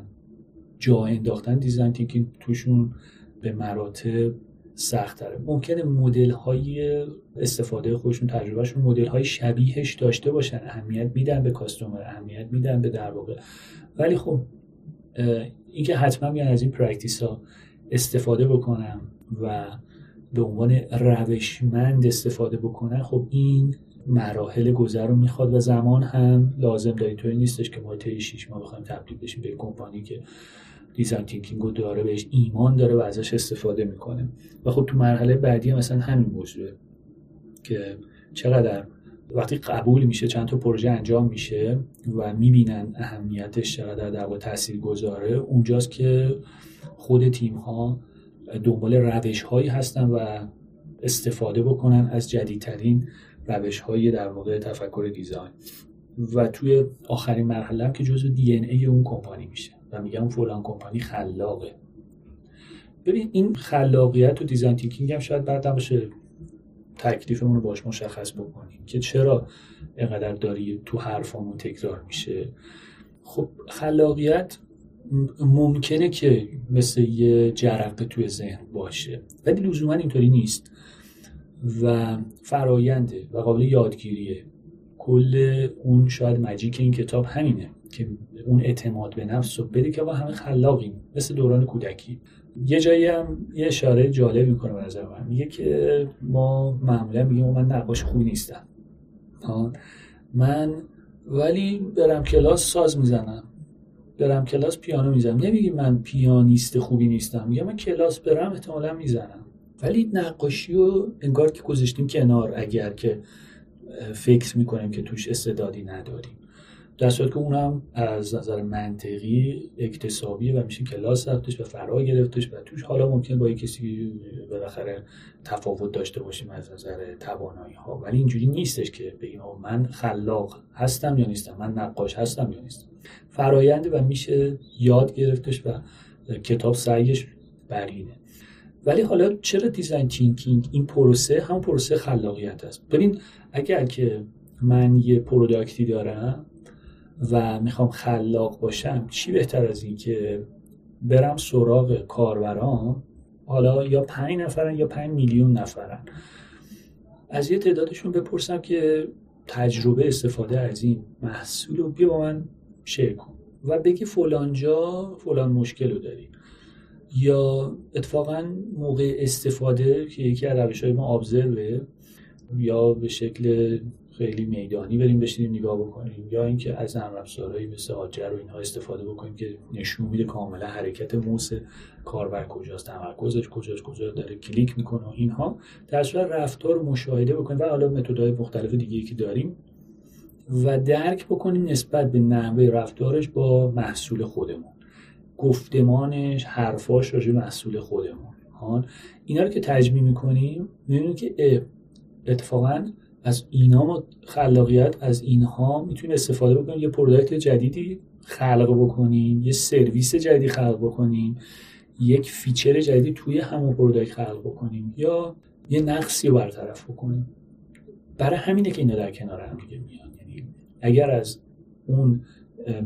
جا انداختن design thinking توشون به مراتب سخت تره ممکنه مدل های استفاده خودشون تجربهشون مدل های شبیهش داشته باشن. اهمیت میدن به customer اهمیت میدن به در واقع. ولی خب اینکه حتما میان از این practice ها استفاده بکنم و به عنوان روشمند استفاده بکنن خب این مراحل گذر رو می‌خواد و زمان هم لازم داری توی نیستش که ما طی 6 ماه بخوایم تبدیل بشیم به کمپانی که دیزاین تینکینگ رو داره بهش ایمان داره و ازش استفاده می‌کنه. و خب تو مرحله بعدی مثلا همین موضوعه که چقدر وقتی قبول میشه چند تا پروژه انجام میشه و می‌بینن اهمیتش چقدر در واقع تاثیر گذاره اونجاست که خود تیم ها دنبال روش هایی هستن و استفاده بکنن از جدیدترین روش های در واقع تفکر design. و توی آخرین مرحله هم که جزو DNA اون کمپانی میشه و میگم فلان کمپانی خلاقه. ببین این خلاقیت و design thinking هم شاید بعد باشه تکلیفمون رو باش مشخص بکنیم که چرا اینقدر داری تو حرفمون تکرار میشه. خب خلاقیت ممکنه که مثل یه جرقه توی ذهن باشه. ولی لزوما اینطوری نیست و فراینده و قابل یادگیریه. کل اون شاید مجیک این کتاب همینه که اون اعتماد به نفس رو بده که با همه خلاقیم مثل دوران کودکی. یه جایی هم یه اشاره جالب می‌کنه به نظر من. میگه که ما معمولا میگیم من نقاش خوبی نیستم. من ولی برم کلاس ساز می‌زنم. برم کلاس پیانو می‌زنم. نمیگی من پیانیست خوبی نیستم. میگم من کلاس برم احتمالا می‌زنم. ولی نقاشی رو انگار که گذاشتیم کنار. اگر که فکر می‌کنیم که توش استعدادی نداریم. در صورت که اونم از نظر منطقی اکتسابی و میشه کلاس رفتش و فرا گرفتش و توش حالا ممکن با کسی بالاخره تفاوت داشته باشیم از نظر توانایی ها ولی اینجوری نیستش که بگیم من خلاق هستم یا نیستم من نقاش هستم یا نیستم. فراینده و میشه یاد گرفتش و کتاب سعیش برینه ولی حالا چرا design thinking این پروسه هم پروسه خلاقیت است؟ ببین اگر که من یه product ی دارم و می‌خوام خلاق باشم چی بهتر از این که برم سراغ کاربران حالا یا پنج نفرن یا پنج میلیون نفرن. از یه تعدادشون بپرسم که تجربه استفاده از این محصول رو بیا با من شیر کن. و بگی فلان جا فلان مشکل رو داری. یا اتفاقا موقع استفاده که یکی از روش های ما آبزروه یا به شکل خیلی میدانی بریم بشینیم نگاه بکنیم یا اینکه از نرم افزارهایی مثل آجر و اینها استفاده بکنیم که نشون میده کاملا حرکت موس کاربر کجاست تمرکزش کجاست کجا داره کلیک می‌کنه و اینها. در صورت رفتار مشاهده بکنیم. و حالا متدهای مختلف دیگه که داریم و درک بکنیم نسبت به نحوه رفتارش با محصول خودمون. گفتمانش حرفاش راجع محصول خودمون. اینا رو که تجمیع می‌کنیم می‌بینیم که اتفاقا از اینا ما خلاقیت از اینها می‌تونیم استفاده بکنیم. یه product جدیدی خلق بکنیم یه سرویس جدیدی خلق بکنیم یک feature جدید توی همون product خلق بکنیم یا یه نقصی رو برطرف بکنیم. برای همینه که اینا در کنار هم دیگه میان. اگر از اون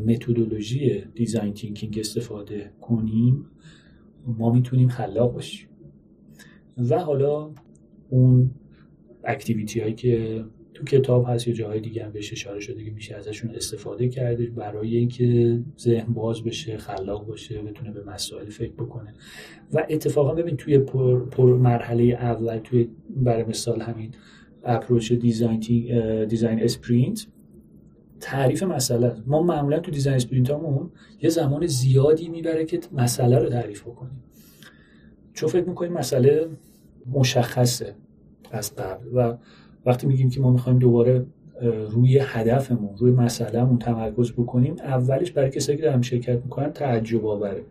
متدولوژی design thinking استفاده کنیم ما می‌تونیم خلاق باشیم. و حالا اون activity هایی که تو کتاب هست یا جاهای دیگه هم بهش اشاره شده که میشه ازشون استفاده کرده برای اینکه ذهن باز بشه خلاق باشه بتونه به مسائل فکر بکنه. و اتفاقا ببین توی پر, پر مرحله اول توی برای مثال همین approach design design sprint تعریف مسئله ما معمولا تو design sprint همون یه زمان زیادی می‌بره که مسئله رو تعریف بکنیم. چون فکر می‌کنیم مسئله مشخصه از قبل و وقتی میگیم که ما می‌خوایم دوباره روی هدفمون روی مسئلهمون تمرکز بکنیم اولش برای کسایی که دارن شرکت می‌کنن تعجب آوره.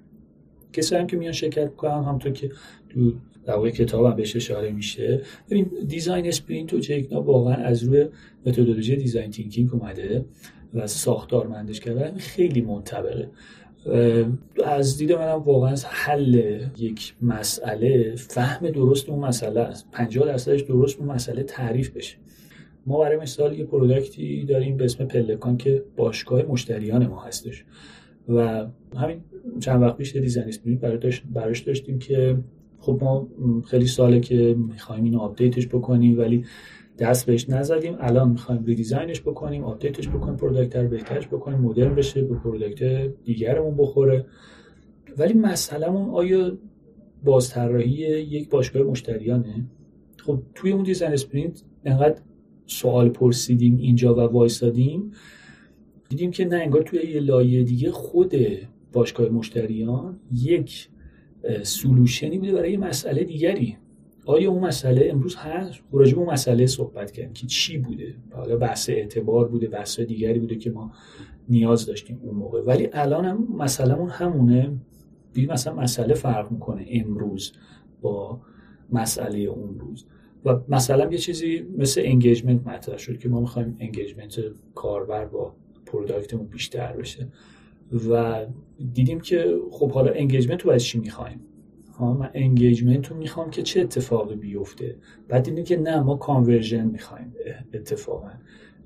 کسایی هم که میان شرکت می‌کنن همونطور که تو در واقع کتاب هم بهش اشاره میشه. ببین design sprint و جیک نپ واقعا از روی متدولوژی design thinking اومده و ساختارمندش کردن. خیلی منطبقه. از دید منم واقعا حل یک مسئله فهم درست اون مسئله است. 50 درصدش درست اون مسئله تعریف بشه. ما برای مثال یه product ی داریم به اسم پلکان که باشگاه مشتریان ما هستش. و همین چند وقت پیش design sprint براش داشتیم که خب ما خیلی ساله که می‌خوایم اینو update ش بکنیم ولی دست بهش نزدیم. الان می‌خوایم redesign ش بکنیم update ش بکنیم product رو بهترش بکنیم مدرن بشه به product دیگرمون بخوره. ولی مسئلهمون آیا بازطراحی یک باشگاه مشتریانه؟ خب توی اون design sprint انقدر سوال پرسیدیم اینجا و وایسادیم. دیدیم که نه انگار توی یه لایه دیگه خود باشگاه مشتریان یک solution ی بوده برای یه مسئله دیگری. آیا اون مسئله امروز هست؟ راجع اون مسئله صحبت کردیم که چی بوده؟ حالا بحث اعتبار بوده بحث دیگری بوده که ما نیاز داشتیم اون موقع. ولی الان هم مسئلهمون همونه. بی مثلا مسئله فرق می‌کنه امروز با مسئله اون روز. و مثلا یه چیزی مثل engagement مطرح شد که ما می‌خوایم engagement کاربر با product مون بیشتر بشه. و دیدیم که خب حالا engagement رو از چی می‌خوایم؟ ها من engagement رو می‌خوام که چه اتفاقی بیفته؟ بعد دیدیم که نه ما conversion می‌خوایم اتفاقا.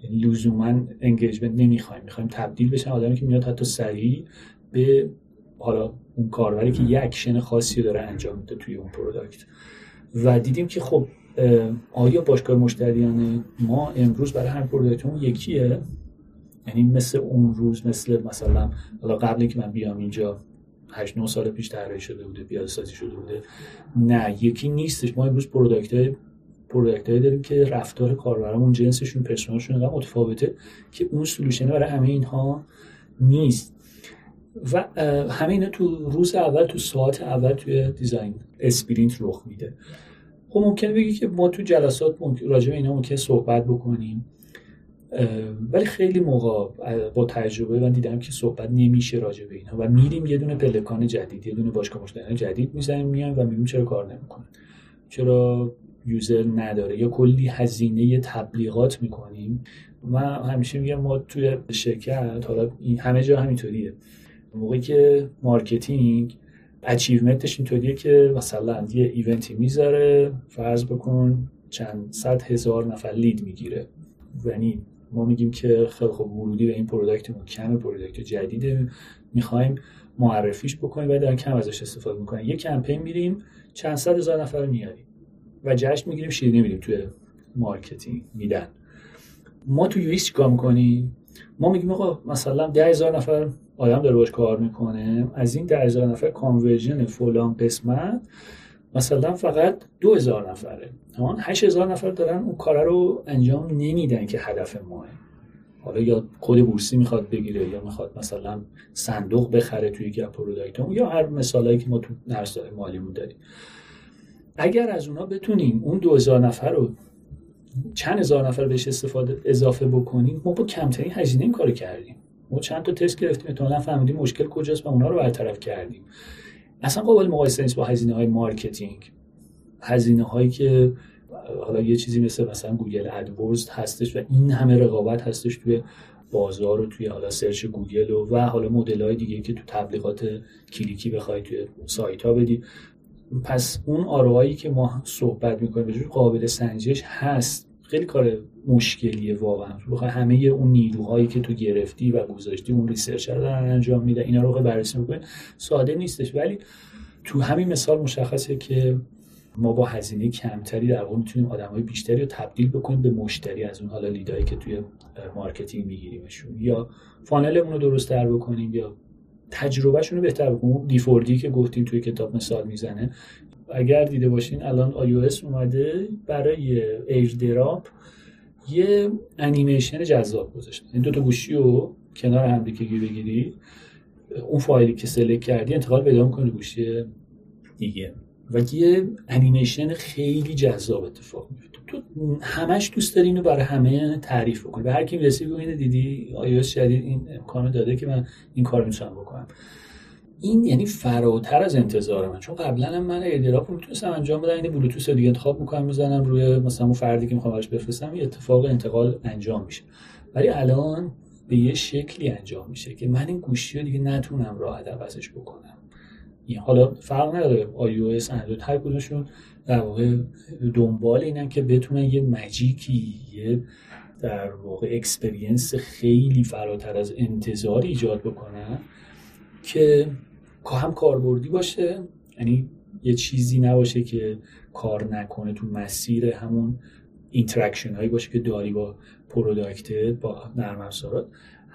یعنی لزوما engagement نمی‌خوایم. می‌خوایم تبدیل بشن آدمی که میاد حتی سریع به حالا اون کاربری که یک اکشن خاصی داره انجام میده توی اون product و دیدیم که خب آیا باشگاه مشتریان ما امروز برای هر product مون یکیه. یعنی مثل اون روز مثل مثلا حالا قبل که من بیام اینجا 8 9 سال پیش طراحی شده بوده پیاده سازی شده بوده. نه یکی نیستش. ما امروز product های product داریم که رفتار کاربرامون جنسشون persona شون انقدر متفاوته که اون solution برای همه اینها نیست. و همه اینا تو روز اول تو ساعت اول توی design sprint رخ میده. خب ممکنه بگی که ما تو جلسات راجع به اینا ممکنه صحبت بکنیم. ولی خیلی موقع با تجربه من دیدم که صحبت نمیشه راجع به اینها. و میریم یه دونه پلکان جدید یه دونه باشگاه مشتری جدید می‌زنیم میایم و می‌بینیم چرا کار نمی‌کنه چرا user نداره یا کلی هزینه تبلیغات می‌کنیم. و همیشه میگم ما توی شرکت حالا همه جا همینطوریه. موقعی که marketing achievement ش اینطوریه که مثلا یه event ی می‌ذاره فرض بکن چند صد هزار نفر lead می‌گیره. یعنی ما میگیم که خیلی خوب ورودی به این product مون کم product جدیده. می‌خوایم معرفیش بکنیم و در کم ازش استفاده می‌کنیم. یه کمپین میریم چند صد هزار نفر میاریم و جشن می‌گیریم شیرینی میریم توی marketing میدن. ما تو UX چیکار می‌کنیم؟ ما میگیم آقا مثلا ده هزار نفر آدم داره باش کار می‌کنه از این ده هزار نفر conversion فلان قسمت مثلا فقط دو هزار نفره. همان هشت هزار نفر دارن اون کار رو انجام نمیدن که هدف ماست. حالا یا کد بورسی می‌خواد بگیره یا می‌خواد مثلا صندوق بخره توی گپ product یا هر مثالایی که ما تو درس مالیمون داریم. اگر از اونا بتونیم اون دو هزار نفر رو چند هزار نفر بهش استفاده اضافه بکنیم ما با کمترین هزینه این کارو کردیم. ما چند تا تست گرفتیم احتمالاً فهمیدیم مشکل کجاست و اونا رو برطرف کردیم. اصلا قابل مقایسه نیست با هزینه های marketing. هزینه هایی که حالا یه چیزی مثل مثلا Google AdWords هستش و این همه رقابت هستش توی بازار و توی حالا search گوگل و, و حالا مدل های دیگه که تو تبلیغات کلیکی بخوای توی سایت ها بدی. پس اون ROI هایی که ما صحبت می‌کنیم به قابل سنجش هست. خیلی کار مشکلیه واقعا. بخوای همه اون نیروهایی که تو گرفتی و گذاشتی اون research رو دارن انجام میده اینا رو بررسی می‌کنه ساده نیستش. ولی تو همین مثال مشخصه که ما با هزینه کمتری در واقع می‌تونیم آدمای بیشتری رو تبدیل بکنیم به مشتری از اون حالا lead ایی که توی marketing میگیریمشون. یا funnel مون رو درست تر بکنیم یا تجربهشون رو بهتر بکنیم. دیفوردی که گفتیم توی کتاب مثال می‌زنه. اگر دیده باشین الان iOS اومده برای AirDrop یه انیمیشن جذاب گذاشته. این دو تا گوشی رو کنار هم دیگه بگیری اون فایلی که select کردی انتقال پیدا می‌کنه گوشی دیگه. و یه انیمیشن خیلی جذاب اتفاق میفته تو همش دوست داری اینو برای همه تعریف بکنی. به هر کی می‌رسی ببینه دیدی iOS جدید این امکانو داده که من این کار می‌تونم بکنم. این یعنی فراتر از انتظار من. چون قبلا من ایردراپ می‌تونستم انجام بدم. این بلوتوث دیگه انتخاب می‌کنم می‌زنم روی مثلا اون فردی که می‌خوام براش بفرستم. یه اتفاق انتقال انجام میشه. ولی الان به یه شکلی انجام میشه که من این گوشی رو دیگه نتونم راحت عوضش بکنم. این حالا فرق نداره. iOS اندروید هر کدومشون در واقع دنبال اینن که بتونن یه مجیکی یه در واقع experience خیلی فراتر از انتظار ایجاد بکنن. که هم کاربردی باشه یعنی یه چیزی نباشه که کار نکنه تو مسیر همون interaction هایی باشه که داری با product با نرم افزارات.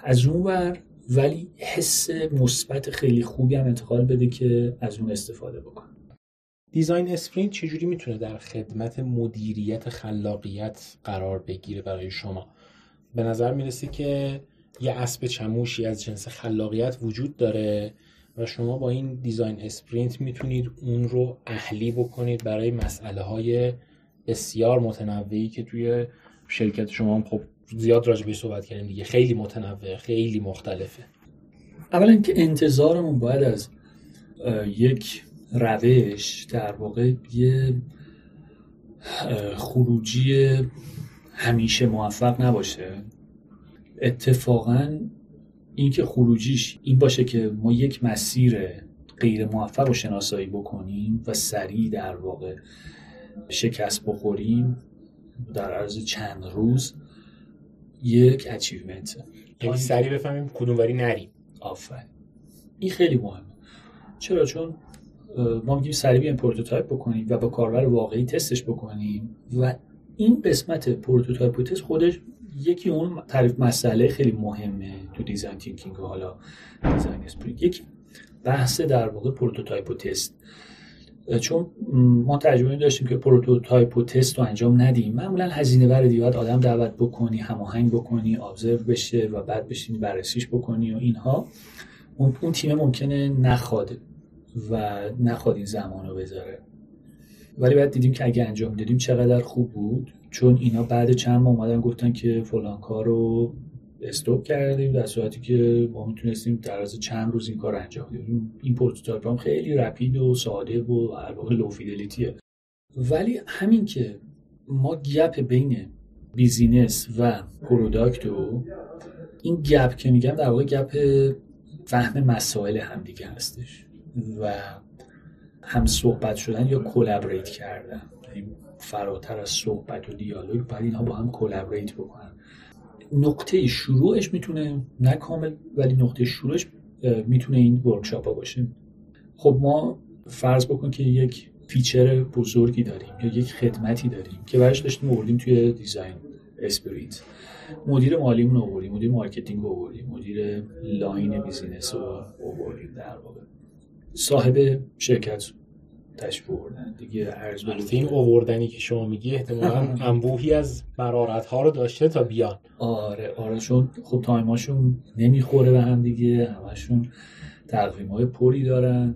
از اون ور ولی حس مثبت خیلی خوبی هم انتقال بده که از اون استفاده بکن design sprint چجوری می‌تونه در خدمت مدیریت خلاقیت قرار بگیره برای شما؟ به نظر می‌رسه که یه اسب چموشی از جنس خلاقیت وجود داره و شما با این design sprint می‌تونید اون رو اهلی بکنید برای مسئله های بسیار متنوعی که توی شرکت شما هم خب زیاد راجع صحبت کردیم دیگه. خیلی متنوع خیلی مختلفه. اولا اینکه انتظارمون باید از یک روش در واقع یه خروجی همیشه موفق نباشه. اتفاقا اینکه خروجیش این باشه که ما یک مسیر غیر موفق رو شناسایی بکنیم و سریع در واقع شکست بخوریم در عرض چند روز یک اچیومنت یعنی سریع بفهمیم کدوم وری نریم. آفرین. این خیلی مهمه. چرا؟ چون ما میگیم سریع بیایم prototype بکنیم و با کاربر واقعی تستش بکنیم و این قسمت prototype و تست خودش یکی اون تعریف مسئله خیلی مهمه تو design thinking حالا design sprint یک بحث در واقع prototype و تست چون ما تجربه داشتیم که prototype و تست رو انجام ندیم معمولا هزینه بره دیگه باید آدم دعوت بکنی هماهنگ بکنی observe بشه و بعد بشینی بررسیش بکنی و اینها. اون, تیم ممکنه نخواد و نخواد این زمان رو بذاره. ولی بعد دیدیم که اگه انجام دادیم چقدر خوب بود. چون اینا بعد چند ماه اومدن گفتن که فلان کار رو stop کردیم در صورتی که ما می‌تونستیم در از چند روز این کار انجام بدیم. این prototype هم خیلی rapid و ساده و در واقع low fidelity ه ولی همین که ما gap بین business و product و این gap که میگم در واقع gap فهم مسائل همدیگه هستش و هم صحبت شدن یا collaborate کردن. فراتر از صحبت و دیالوگ باید اینها با هم collaborate بکنن. نقطه شروعش می‌تونه نه کامل ولی نقطه شروعش می‌تونه این workshop ها باشه. خب ما فرض بکن که یک feature بزرگی داریم یا یک خدمتی داریم که برش داشتیم آوردیم توی design sprint مدیر مالیمون آوردیم مدیر marketing آوردیم مدیر line business رو آوردیم در واقع. صاحب شرکت تشریف بردن. دیگه عرض این اووردنی که شما میگی احتمالا انبوهی از مرارت ها رو داشته تا بیان. آره آره چون خب time اشون نمی‌خوره به هم دیگه. همشون تقویم های پری دارن.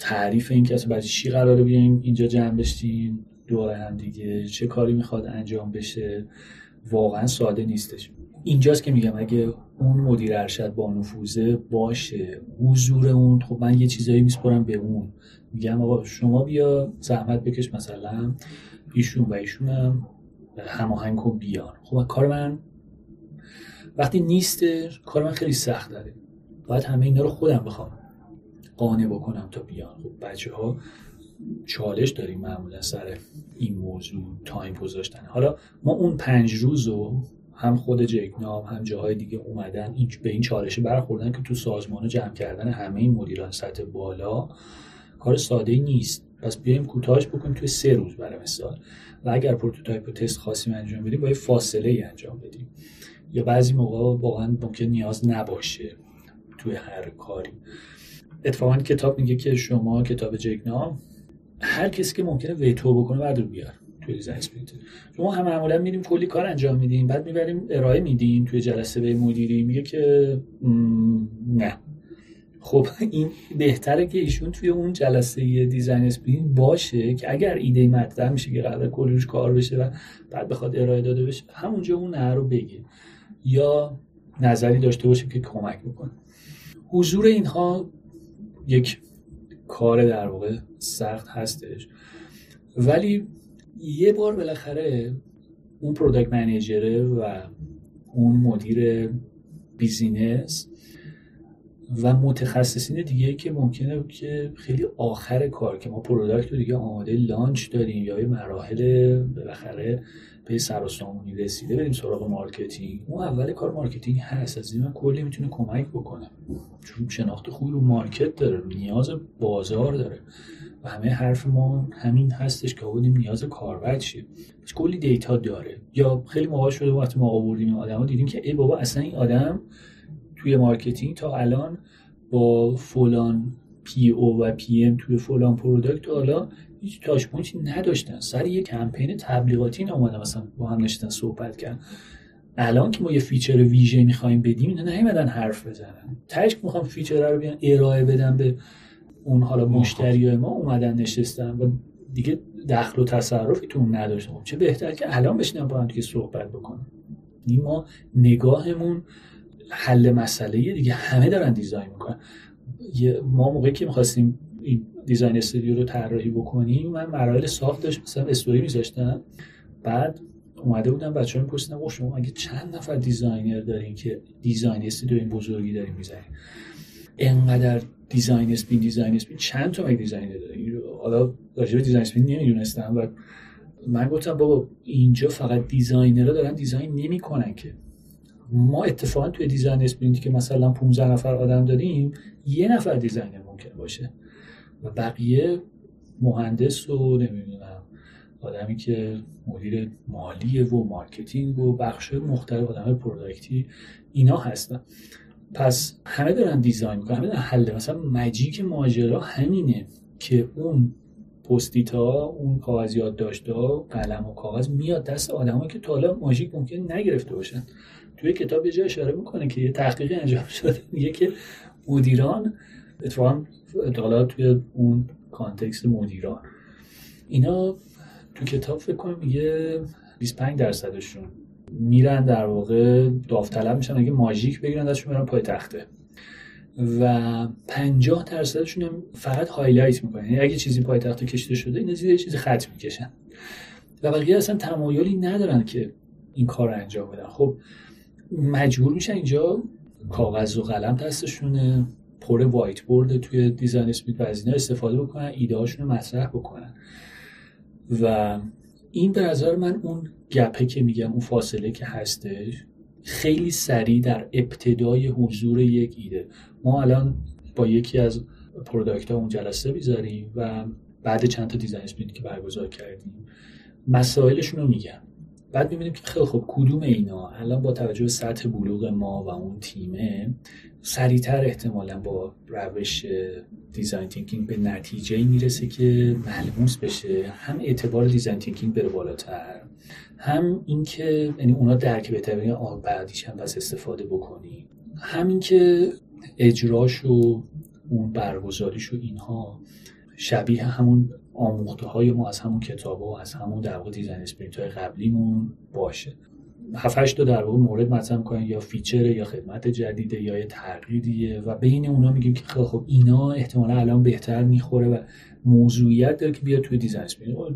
تعریف این که اصلا چی قراره بیایم اینجا جمع بشیم؟ دور هم دیگه چه کاری می‌خواد انجام بشه؟ واقعا ساده نیستش. اینجاست که میگم اگه اون مدیر ارشد با نفوذه باشه. حضور اون خب من یه چیزایی میسپرم به اون. میگم آقا شما بیا زحمت بکش مثلا ایشون و ایشونم هماهنگ کن بیان خب کار من وقتی نیست کار من خیلی سخت داره. باید همه اینا رو خودم بخوام قانع بکنم تا بیان. خب بچه ها چالش داریم معمولا سر این موضوع time گذاشتن. حالا ما اون پنج روز رو هم خود Jake Knapp هم هم جاهای دیگه اومدن این به این چالش برخوردن که تو سازمان جمع کردن همه این مدیران سطح بالا کار ساده نیست. پس بیایم کوتاهش بکنیم توی سه روز برای مثال. و اگر prototype و تست خاصی انجام بدیم باید فاصله ای انجام بدیم. یا بعضی موقع واقعا ممکن نیاز نباشه توی هر کاری. اتفاقا کتاب میگه که شما کتاب Jake Knapp هر کسی که ممکنه veto بکنه رو بیار. توی sprint شما هم معمولا میریم کلی کار انجام میدیم بعد می‌بریم ارائه میدیم توی جلسه به مدیری میگه که نه. خب این بهتره که ایشون توی اون جلسه design sprint باشه که اگر ایده مطرح میشه که قرار کلی کار بشه و بعد بخواد ارائه داده بشه همونجا اون نه رو بگه. یا نظری داشته باشه که کمک بکنه. حضور اینها یک کار در واقع سخت هستش. ولی یه بار بالاخره اون product manager ه و اون مدیر business و متخصصین دیگه که ممکنه که خیلی آخر کار که ما product رو دیگه آماده launch داریم یا یه مراحل بالاخره به سر و سامونی رسیده بریم سراغ marketing. اون اول کار marketing هم اتفاقا کلی می‌تونه کمک بکنه. چون شناخت خوبی رو market داره نیاز بازار داره. و همه حرف ما همین هستش که بودیم نیاز کاربر چیه کلی data داره. یا خیلی موقع شده وقتی ما آوردیم آدم دیدیم که ای بابا اصلا این آدم توی marketing تا الان با فلان PO و PM توی فلان product حالا هیچ touchpoint ی نداشتن. سر یه کمپین تبلیغاتی اومدن مثلا با هم نشستن صحبت کردن. الان که ما یه feature ویژه می‌خوایم بدیم اینا نیومدن حرف بزنن. تازه می‌خوام feature رو بیان ارائه بدم به اون حالا مشتری ما اومدن نشستن و دیگه دخل و تصرفی تو اون نداشتن. خب چه بهتر که الان بشینم با هم دیگه صحبت بکنم ما نگاهمون حل مسئله دیگه همه دارن design می‌کنن. ما موقعی که می‌خواستیم این design studio رو طراحی بکنیم. من مراحل ساخت داشت مثلا استوری میذاشتم. بعد اومده بودم بچه ها میپرسیدن شما اگه چند نفر designer دارین که design studio این بزرگی دارین می‌زنین انقدر design sprint design sprint چند تا designer دارین؟ حالا راجع به design sprint نمی‌دونستم و من گفتم بابا اینجا فقط designer ها دارن design نمی‌کنن که. ما اتفاقا توی design sprint ی که مثلا 15 نفر آدم داریم یه نفر designer ممکن باشه. و بقیه مهندس و نمی‌دونم آدمی که مدیر مالی و marketing و بخش مختلف آدم product ی اینا هستن. پس همه دارن design می‌کنن همه دارن حل مثلا magic ماجرا همینه که اون Post-it ا اون کاغذ یادداشت قلم و کاغذ میاد دست آدمایی که تا حالا ماژیک ممکن نگرفته باشن. توی کتاب یه جای اشاره می‌کنه که یه تحقیقی انجام شده میگه که مدیران اتفاقا حالا توی اون context مدیران. اینا تو کتاب فکر کنم میگه 25 درصدشون میرن در واقع داوطلب میشن اگه ماژیک بگیرن دستشون میرن پای تخته. و 50 درصدشون هم فقط highlight می‌کنن. یعنی اگه چیزی پای تخته کشیده شده اینا زیر چیزی خط می‌کشن. و بقیه اصلا تمایلی ندارن که این کار رو انجام بدن. خب مجبور میشن اینجا کاغذ و قلم دستشونه. پر whiteboard توی design sprint و از اینا استفاده بکنن ایده هاشون رو مطرح بکنن. و این به نظر من اون گپه که میگم اون فاصله که هستش خیلی سریع در ابتدای حضور یک ایده. ما الان با یکی از product ها اون جلسه بیذاریم و بعد چند تا design sprint که برگزار کردیم مسائلشون رو میگم. بعد می‌بینیم که خیلی خب کدوم اینا؟ الان با توجه به سطح بلوغ ما و اون تیمه سریعتر احتمالا با روش design thinking به نتیجه می‌رسه که ملموس بشه. هم اعتبار design thinking بره بالاتر هم اینکه یعنی اونا درک بهتر بگن آه بعدیش هم بس استفاده بکنی همین که اجراش و اون برگزاریش و اینها شبیه همون آموخته های ما از همون کتاب و از همون در واقع design sprint های قبلیمون باشه. هفت هشت تا در واقع مورد مطرح می‌کنن یا feature یا خدمت جدیده یا یه تغییریه و بین اونا میگیم که خب اینا احتمالا الان بهتر می‌خوره و موضوعیت داره که بیاد توی design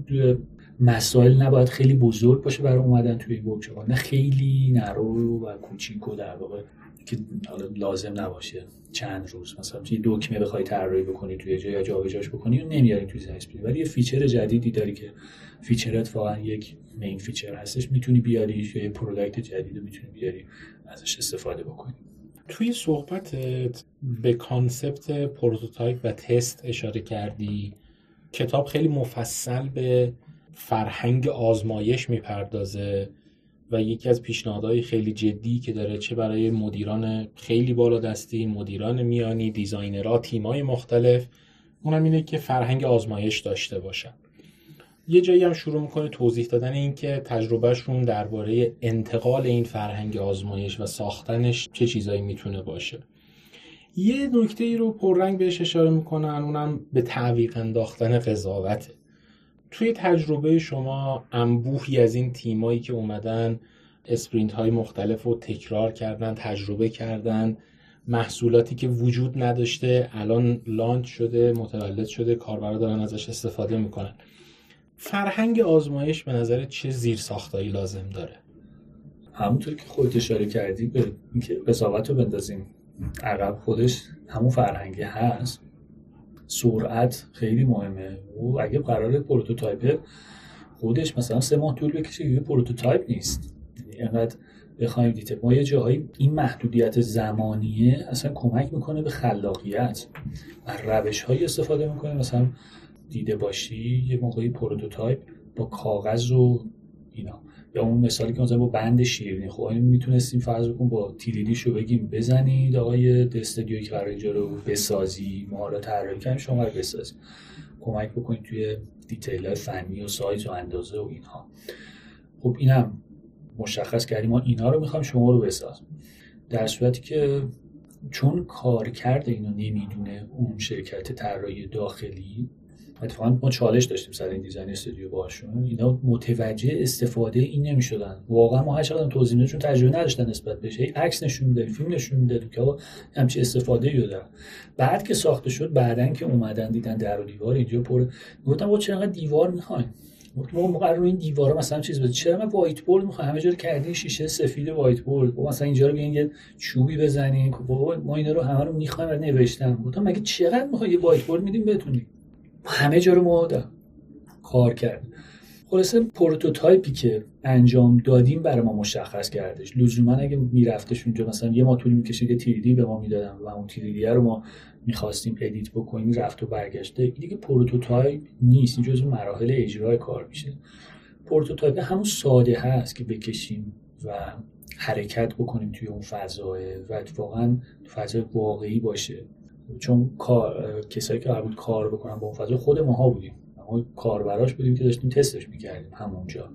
توی مسائل نباید خیلی بزرگ باشه برای اومدن توی workshop نه خیلی خرد و کوچیک و در واقع که لازم نباشه چند روز مثلا یه دکمه بخوای طراحی بکنی توی جای جابجاش بکنی و نمیاری توی design ولی یه feature جدیدی داری که feature ت واقعا یک main feature هستش می‌تونی بیاری یا یه product جدید می‌تونی بیاری ازش استفاده بکنی. توی صحبتت به concept prototype و تست اشاره کردی. کتاب خیلی مفصل به فرهنگ آزمایش می‌پردازه. و یکی از پیشنهادهای خیلی جدی که داره چه برای مدیران خیلی بالا دستی مدیران میانی دیزاینرها تیمای مختلف اونم اینه که فرهنگ آزمایش داشته باشن. یه جایی هم شروع می‌کنه توضیح دادن اینکه تجربهشون درباره انتقال این فرهنگ آزمایش و ساختنش چه چیزایی می‌تونه باشه. یه نکته ای رو پررنگ بهش اشاره می‌کنن اونم به تعویق انداختن قضاوته. توی تجربه شما انبوهی از این تیمایی که اومدن sprint های مختلف رو تکرار کردن تجربه کردن محصولاتی که وجود نداشته الان launch شده متولد شده کاربرا دارن ازش استفاده می‌کنن. فرهنگ آزمایش به نظر چه زیر ساختایی لازم داره؟ همونطور که خودت اشاره کردی به اینکه قضاوت رو بندازیم. عقب خودش همون فرهنگی هست. سرعت خیلی مهمه. و اگه قرار پروتوتایپ خودش مثلا سه ماه طول بکشه یه پروتوتایپ نیست. یعنی انقدر بخوایم دیده ما یه جاهایی این محدودیت زمانیه اصلا کمک می‌کنه به خلاقیت. و روش هایی استفاده می‌کنه مثلا دیده باشی یه موقعی پروتوتایپ با کاغذ و اینا. یا اون مثالی که مثلا با بند شیرینی خب می‌تونستیم فرض بکن با تیلیدیشو بگیم بزنید آقای دستدیوی که قرار اینجا رو بسازی ما رو طراحی کنیم شما رو بسازیم. کمک بکنید توی detail فنی و سایز و اندازه و اینها. خب اینم مشخص کردیم ما اینا رو می‌خوایم شما رو بساز در صورتی که چون کار کرده اینو نمی‌دونه اون شرکت طراحی داخلی اتفاقا ما چالش داشتیم سر این design studio باشون اینا متوجه استفاده این نمی‌شدن. واقعا ما هر چقدر توضیح چون تجربه نداشتن نسبت بهش. عکس نشون می‌دادیم فیلم نشون می‌دادیم که همچین استفاده ای بعد که ساخته شد بعدن که اومدن دیدن در و دیوار اینجا پر. گفتم بابا چرا دیوار می‌خوایم ما موقع رو این دیوارا مثلا چیز بود چرا من whiteboard می‌خوام؟ همه جا رو کردین شیشه سفید whiteboard. مثلا اینجا رو بیاین یه چوبی بزنین. بابا ما اینا رو همه رو می‌خوایم و نوشتم گفتم مگه چقدر می‌خوای یه whiteboard میدیم بتونی همه جا رو ما کار کرد. خلاصه prototype ی که انجام دادیم برای ما مشخص کردش. لزوما اگه میرفتش اونجا مثلا یه ماه طول می‌کشید یه 3D به ما می‌دادن و اون 3D رو ما می‌خواستیم edit بکنیم رفت و برگشته دیگه prototype نیست. این جزو مراحل اجرای کار میشه. prototype همون ساده هست که بکشیم و حرکت بکنیم توی اون فضاه و واقعا فضای واقعی باشه. چون کار کسایی که قرار کار بکنن با اون فضا خود ماها بودیم. ما کاربراش بودیم که داشتیم تستش می‌کردیم همونجا.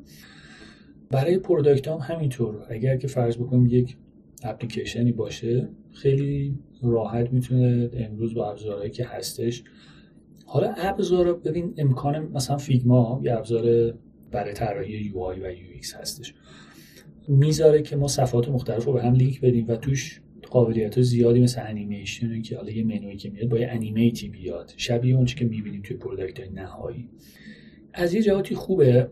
برای product هم همینطور. اگر که فرض بکنیم یک اپلیکیشنی باشه خیلی راحت می‌تونه امروز با ابزارهایی که هستش. حالا ابزار ببین امکان مثلا Figma یه ابزار برای طراحی UI و UX هستش. می‌ذاره که ما صفحات مختلف رو به هم لینک بدیم و توش قابلیت زیادی مثل انیمیشن که حالا یه منوی که میاد با یه animate ی بیاد. شبیه اون که می‌بینیم توی product های نهایی. از یه جهاتی خوبه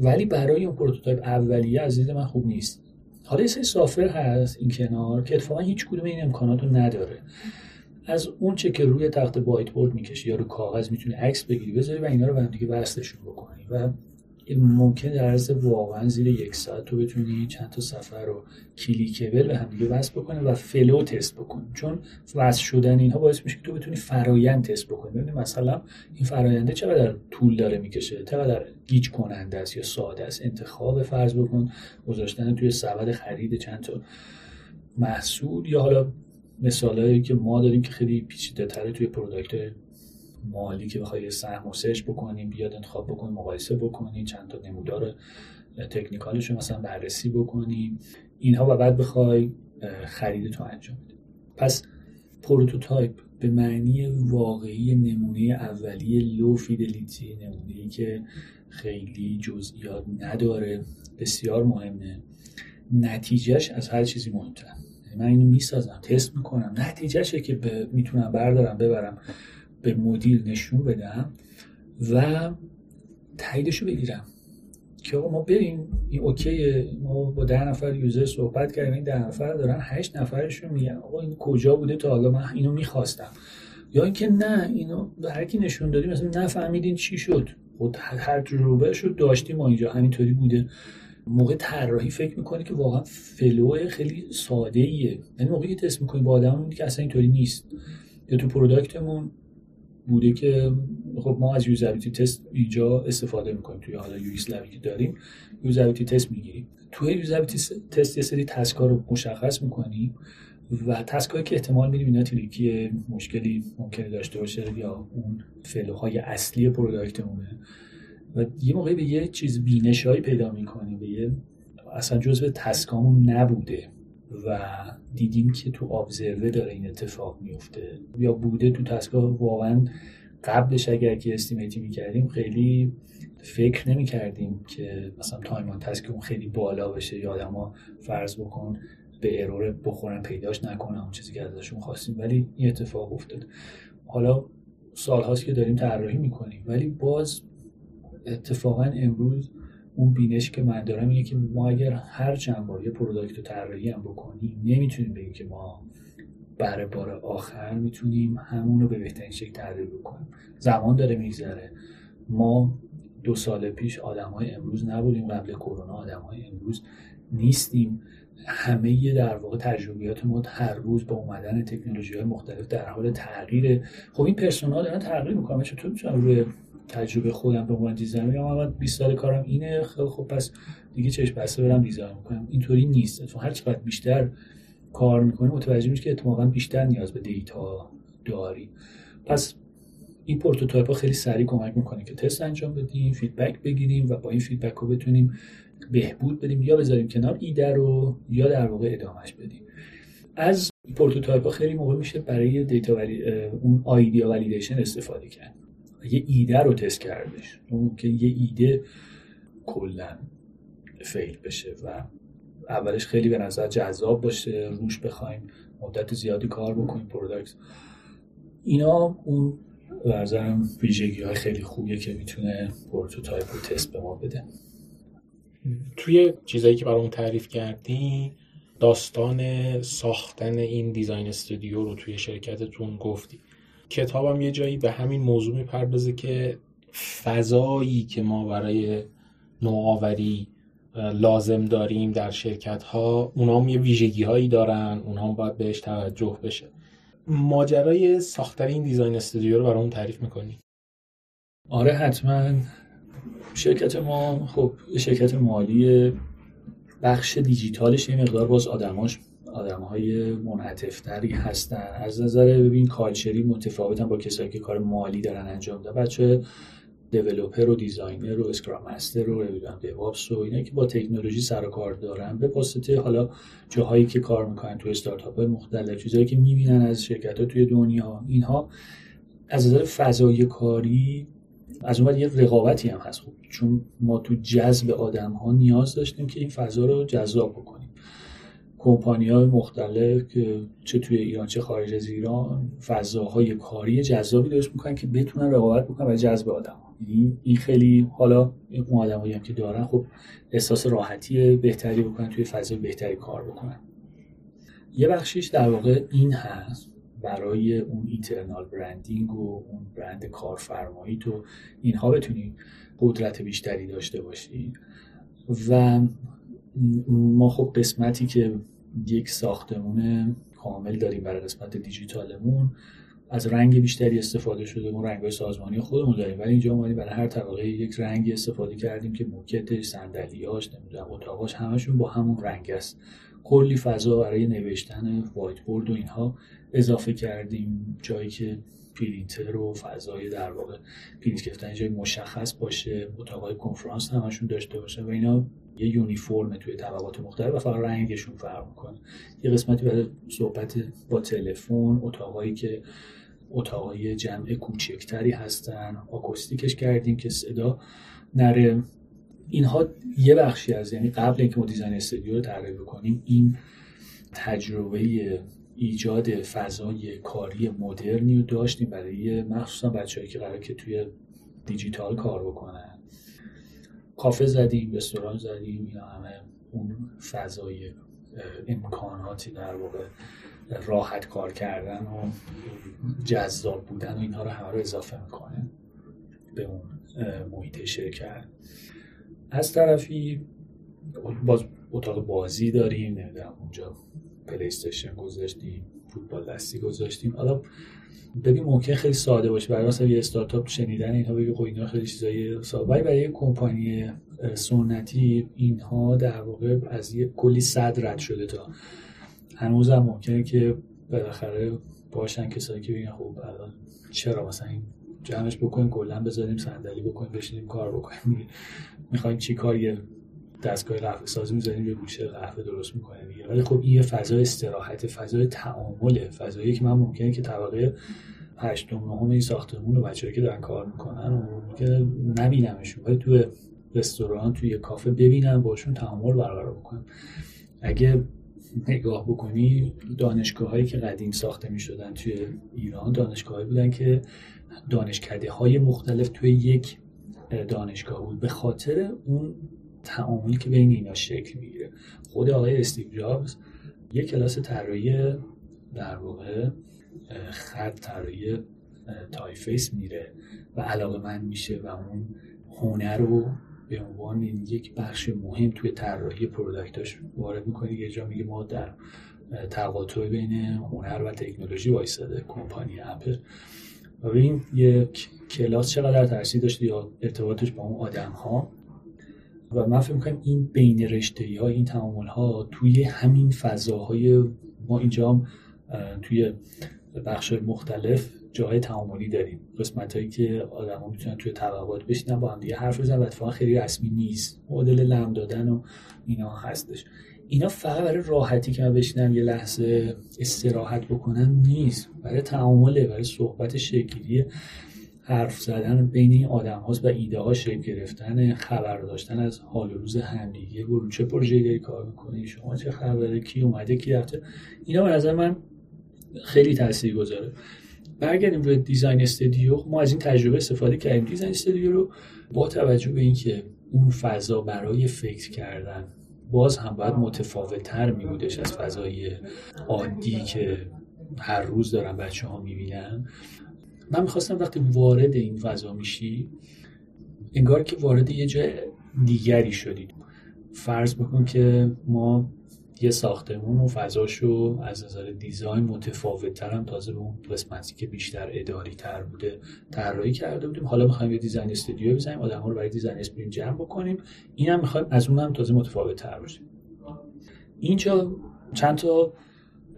ولی برای اون prototype اولیه از دید من خوب نیست. حالا یه سری هست این کنار که اتفاقا هیچ کدوم این امکانات رو نداره. از اون چه که روی تخته whiteboard می‌کشی یا رو کاغذ می‌تونی عکس بگیری بذاری و اینا رو به همدیگه وصلشون بکنی. و ممکن در عرض واقعا زیر یک ساعت تو بتونی چند تا سفر رو clickable به همدیگه وصل بکنی و flow تست بکنی. چون وصل شدن اینها باعث میشه تو بتونی فرایند تست بکنی. ببینید مثلا این فراینده چقدر طول داره می‌کشه چقدر گیج کننده است یا ساده است. انتخاب فرض بکن گذاشتن توی سبد خرید چند تا محصول یا حالا مثالهایی که ما داریم که خیلی پیچیده تره توی product مالی که بخوای سهم و search بکنیم بیاد انتخاب بکنیم مقایسه بکنیم چند تا نمودار technical ش رو مثلا بررسی بکنیم اینها و بعد بخوای خرید تو انجام بدیم پس prototype به معنی واقعی نمونه اولیه low fidelity نمونه که خیلی جزئیات نداره بسیار مهمه. نتیجهش از هر چیزی مهمتر یعنی من اینو می‌سازم تست می‌کنم. نتیجهشه که می‌تونم بردارم ببرم. به مدیر نشون بدم و تاییدشو بگیرم. که آقا ما بریم این okay ما با ده نفر user صحبت کردیم این ده نفر دارن هشت نفرشون میگن. آقا این کجا بوده تا حالا؟ من اینو می‌خواستم. یا اینکه نه اینو به هر کی نشون دادیم مثلا نفهمیدین چی شد. خود هر تجربه شد داشتیم ما اینجا. همینطوری بوده. موقع طراحی فکر می‌کنی که واقعا flow خیلی ساده ایه یعنی موقعی که تست می‌کنی با آدم که اصلا اینطوری نیست. یا تو product مون بوده که خب ما از usability test اینجا استفاده می‌کنیم توی حالا U که داریم. usability test می‌گیریم. توی usability test یه سری task ا رو مشخص می‌کنیم و task ایی که احتمال میدیم اینا tricky مشکلی ممکنه داشته باشه یا اون flow های اصلی product مونه و یه موقعی به یه چیز بینش‌هایی پیدا می‌کنیم به یه اصلا جزء task امون نبوده. و دیدیم که تو observer داره این اتفاق میفته. یا بوده تو task ا واقعا قبلش اگر که estimate ی می‌کردیم خیلی فکر نمی‌کردیم که مثلا time on task اون خیلی بالا بشه یا آدما فرض بکن به error بخورن پیداش نکنن اون چیزی که ازشون خواستیم. ولی این اتفاق افتاد. حالا سال هاست که داریم طراحی می‌کنیم. ولی باز اتفاقا امروز اون بینش که من دارم اینه که ما اگر هر چند بار یه product رو طراحی هم بکنیم نمی‌تونیم بگیم که ما برای بار آخر می‌تونیم همون رو به بهترین شکل طراحی بکنیم. زمان داره میگذره. ما دو سال پیش آدم های امروز نبودیم قبل کرونا آدم های امروز نیستیم. همه در واقع تجربیات ما هر روز با اومدن تکنولوژی های مختلف در حال تغییر خب این persona ها دارن تغییر می‌کنن. چطور می‌تونم روی تجربه خودم به عنوان designer میگم من 20 سال کارم اینه خیلی خب پس دیگه چش بسته برم design می‌کنم. اینطوری نیست. تو هر چقدر بیشتر کار می‌کنی متوجه میشی که اتفاقا بیشتر نیاز به data داری. پس این prototype ها خیلی سریع کمک می‌کنه که تست انجام بدیم feedback بگیریم و با این feedback رو بتونیم بهبود بدیم. یا بذاریم کنار ایده رو یا در واقع ادامهش بدیم. از prototype ها خیلی موقع میشه برای data ولی... اون idea validation استفاده کرد. یه ایده رو تست کردش. که یه ایده کلا fail بشه و اولش خیلی به نظر جذاب باشه روش بخوایم مدت زیادی کار بکنیم پروداکت اینا اون ورزرم ویژگی های خیلی خوبیه که می‌تونه پروتوتایپ رو تست به ما بده. توی چیزایی که برامون تعریف کردی داستان ساختن این دیزاین استودیو رو توی شرکتتون گفتی. کتابم یه جایی به همین موضوع می‌پردازه که فضایی که ما برای نوآوری لازم داریم در شرکت ها اونا هم یه ویژگی هایی دارن اونا هم باید بهش توجه بشه. ماجرای ساختن این دیزاین استودیو رو برامون تعریف می‌کنی؟ آره حتما. شرکت ما خب شرکت مالی بخش دیجیتالش یه مقدار باز آدماش آدم های منعطفتری هستن. از نظر ببین کالچری متفاوتن با کسایی که کار مالی دارن انجام دادن بچه developer و designer و scrum master و نمی‌دونم DevOps و اینا که با تکنولوژی سر و کار دارن. به واسطه حالا جاهایی که کار می‌کنن توی استارتاپ های مختلف چیزایی که می‌بینن از شرکت ها توی دنیا اینها از نظر فضای کاری از اون یه رقابتی هم هست. خوب چون ما تو جذب آدم ها نیاز داشتیم که این فضا رو جذاب بکنیم. کمپانی های مختلف که چه توی ایران چه خارج از ایران فضاهای کاری جذابی درست می‌کنن که بتونن رقابت بکنن و جذب آدم ها. یعنی این خیلی حالا اون آدمایی هم که دارن خب احساس راحتی بهتری بکنن توی فضای بهتری کار بکنن یه بخشیش در واقع این هست برای اون اینترنال برندینگ و اون برند کارفرمایی تو اینها بتونی قدرت بیشتری داشته باشی و ما خب قسمتی که یک ساختمون کامل داریم برای قسمت دیجیتالمون از رنگ بیشتری استفاده شده اون رنگ سازمانی خودمون داریم. ولی اینجا اومدیم برای هر طبقه یک رنگی استفاده کردیم که موکتش صندلیاش نمی‌دونم اتاقاش همشون با همون رنگ است. کلی فضا برای نوشتن whiteboard و اینها اضافه کردیم. جایی که پرینتر و فضای در واقع پرینت گرفتن جای مشخص باشه اتاقای کنفرانس همشون داشته باشه و اینا یه uniform توی طبقات مختلف و فقط رنگشون فرق می‌کنه. یه قسمتی برای صحبت با تلفن اتاقایی که اتاقای جمع کوچکتری هستن acoustic ش کردیم که صدا نره. اینها یه بخشی از یعنی قبل اینکه ما دیزاین استودیو رو طراحی بکنیم این تجربه ایجاد فضای کاری مدرنی رو داشتیم برای مخصوصا بچههایی که قرار که توی دیجیتال کار بکنن. کافه زدیم رستوران زدیم اینا همه اون فضای امکاناتی در واقع راحت کار کردن و جذاب بودن و اینها رو همه رو اضافه می‌کنه به اون محیط شرکت. از طرفی باز اتاق بازی داریم نمی‌دونم اونجا پلیستشن گذاشتیم فوتبال دستی گذاشتیم. حالا ببین ممکن خیلی ساده باشه. برای مثلا یه استارتاپ شنیدن اینها بگی خب اینا خیلی چیزای ساده. ولی برای یه کمپانی سنتی اینها در واقع از یه کلی صد رد شده تا. هنوز هم ممکنه که بالاخره باشن کسایی که بگن خب الان چرا مثلا این جمعش بکنیم کلا بذاریم صندلی بکنیم بشینیم کار بکنیم. می‌خوایم چی کار یه دستگاه قهوه سازی می‌ذاریم یه گوشه قهوه درست می‌کنه دیگه. ولی خب این یه فضای استراحت فضای تعامله فضایی که من ممکنه که طبقه هشتم نهم این ساختمون و بچه‌ای که دارن کار می‌کنن و که نبینمشون. ولی تو رستوران توی کافه ببینم باشون تعامل برقرار بکنم اگه نگاه بکنی دانشگاه هایی که قدیم ساخته می شدن توی ایران دانشگاه بودن که دانشکده های مختلف توی یک دانشگاه بود. به خاطر اون تعاملی که بین اینا شکل می‌گیره. خود آقای استیو جابز یک کلاس طراحی در واقع خط طراحی typeface میره و علاقه‌مند میشه و اون هنر رو به عنوان یک بخش مهم توی طراحی پروداکتاش وارد می‌کنه یه جا میگه ما در تقاطع بین هنر و تکنولوژی وایساده کمپانی اپل. و این یک کلاس چقدر تاثیر داشته یا ارتباطش با اون آدم ها و من فکر می‌کنم این بین رشته ها این تعامل ها توی همین فضاهای ما اینجا توی بخش مختلف جای تعاملی داریم. قسمت هایی که آدم ها می‌تونن توی طبقات بشینن با هم دیگه حرف بزنن و اتفاقا خیلی رسمی نیست. مدل لم دادن و اینا هستش. اینا فقط برای راحتی که من بشینم یه لحظه استراحت بکنم نیست. برای تعامله برای صحبت شکلی حرف زدن بین این آدم هاست و ایده ها شکل گرفتن خبر داشتن از حال روز همدیگه. برو چه پروژه داری کار می‌کنی؟ شما چه خبره؟ کی اومده؟ کی رفته؟ اینا به نظر من خیلی تاثیر گذاره برگردیم روی دیزاین استودیو. ما از این تجربه استفاده کردیم. دیزاین استودیو رو با توجه به اینکه اون فضا برای فکر کردن باز هم باید متفاوت تر می از فضای عادی که هر روز دارن بچه ها می‌بینن من می‌خواستم وقتی وارد این فضا میشی انگار که وارد یه جای دیگری شدید فرض بکن که ما یه ساختمون و فضاشو از نظر دیزاین متفاوت تر هم تازه به اون قسمتی که بیشتر اداری تر بوده طراحی کرده بودیم. حالا می‌خوایم یه design studio بزنیم آدم ها رو برای design sprint جمع بکنیم. این هم می‌خوایم از اون هم تازه متفاوت تر باشیم اینجا چند تا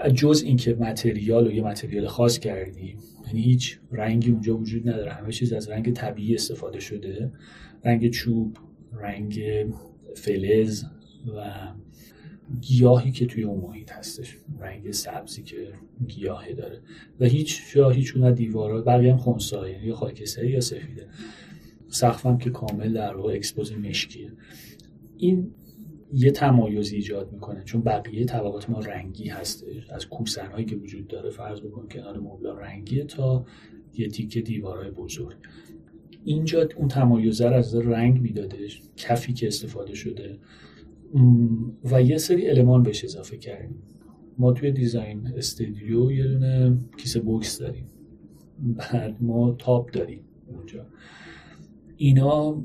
جز اینکه material و یه material خاص کردیم یعنی هیچ رنگی اونجا وجود نداره. همه چیز از رنگ طبیعی استفاده شده. رنگ چوب رنگ فلز و گیاهی که توی اون محیط هستش. رنگ سبزی که گیاهی داره. و هیچ جا هیچ اون دیوارا. بقیه هم خونسا یعنی یا خاکستری یا سفیده. سقفم که کامل در واقع اکسپوز مشکیه. این یه تمایزی ایجاد می‌کنه چون بقیه طبقات ما رنگی هستش از کوسن هایی که وجود داره فرض بکن کنار مبلا رنگیه تا یه تیکه دیوارهای بزرگ. اینجا اون تمایزه از رنگ میدادش کفی که استفاده شده. و یه سری element بهش اضافه کردیم. ما توی design studio یه دونه کیسه بوکس داریم. بعد ما تاب داریم اونجا. اینا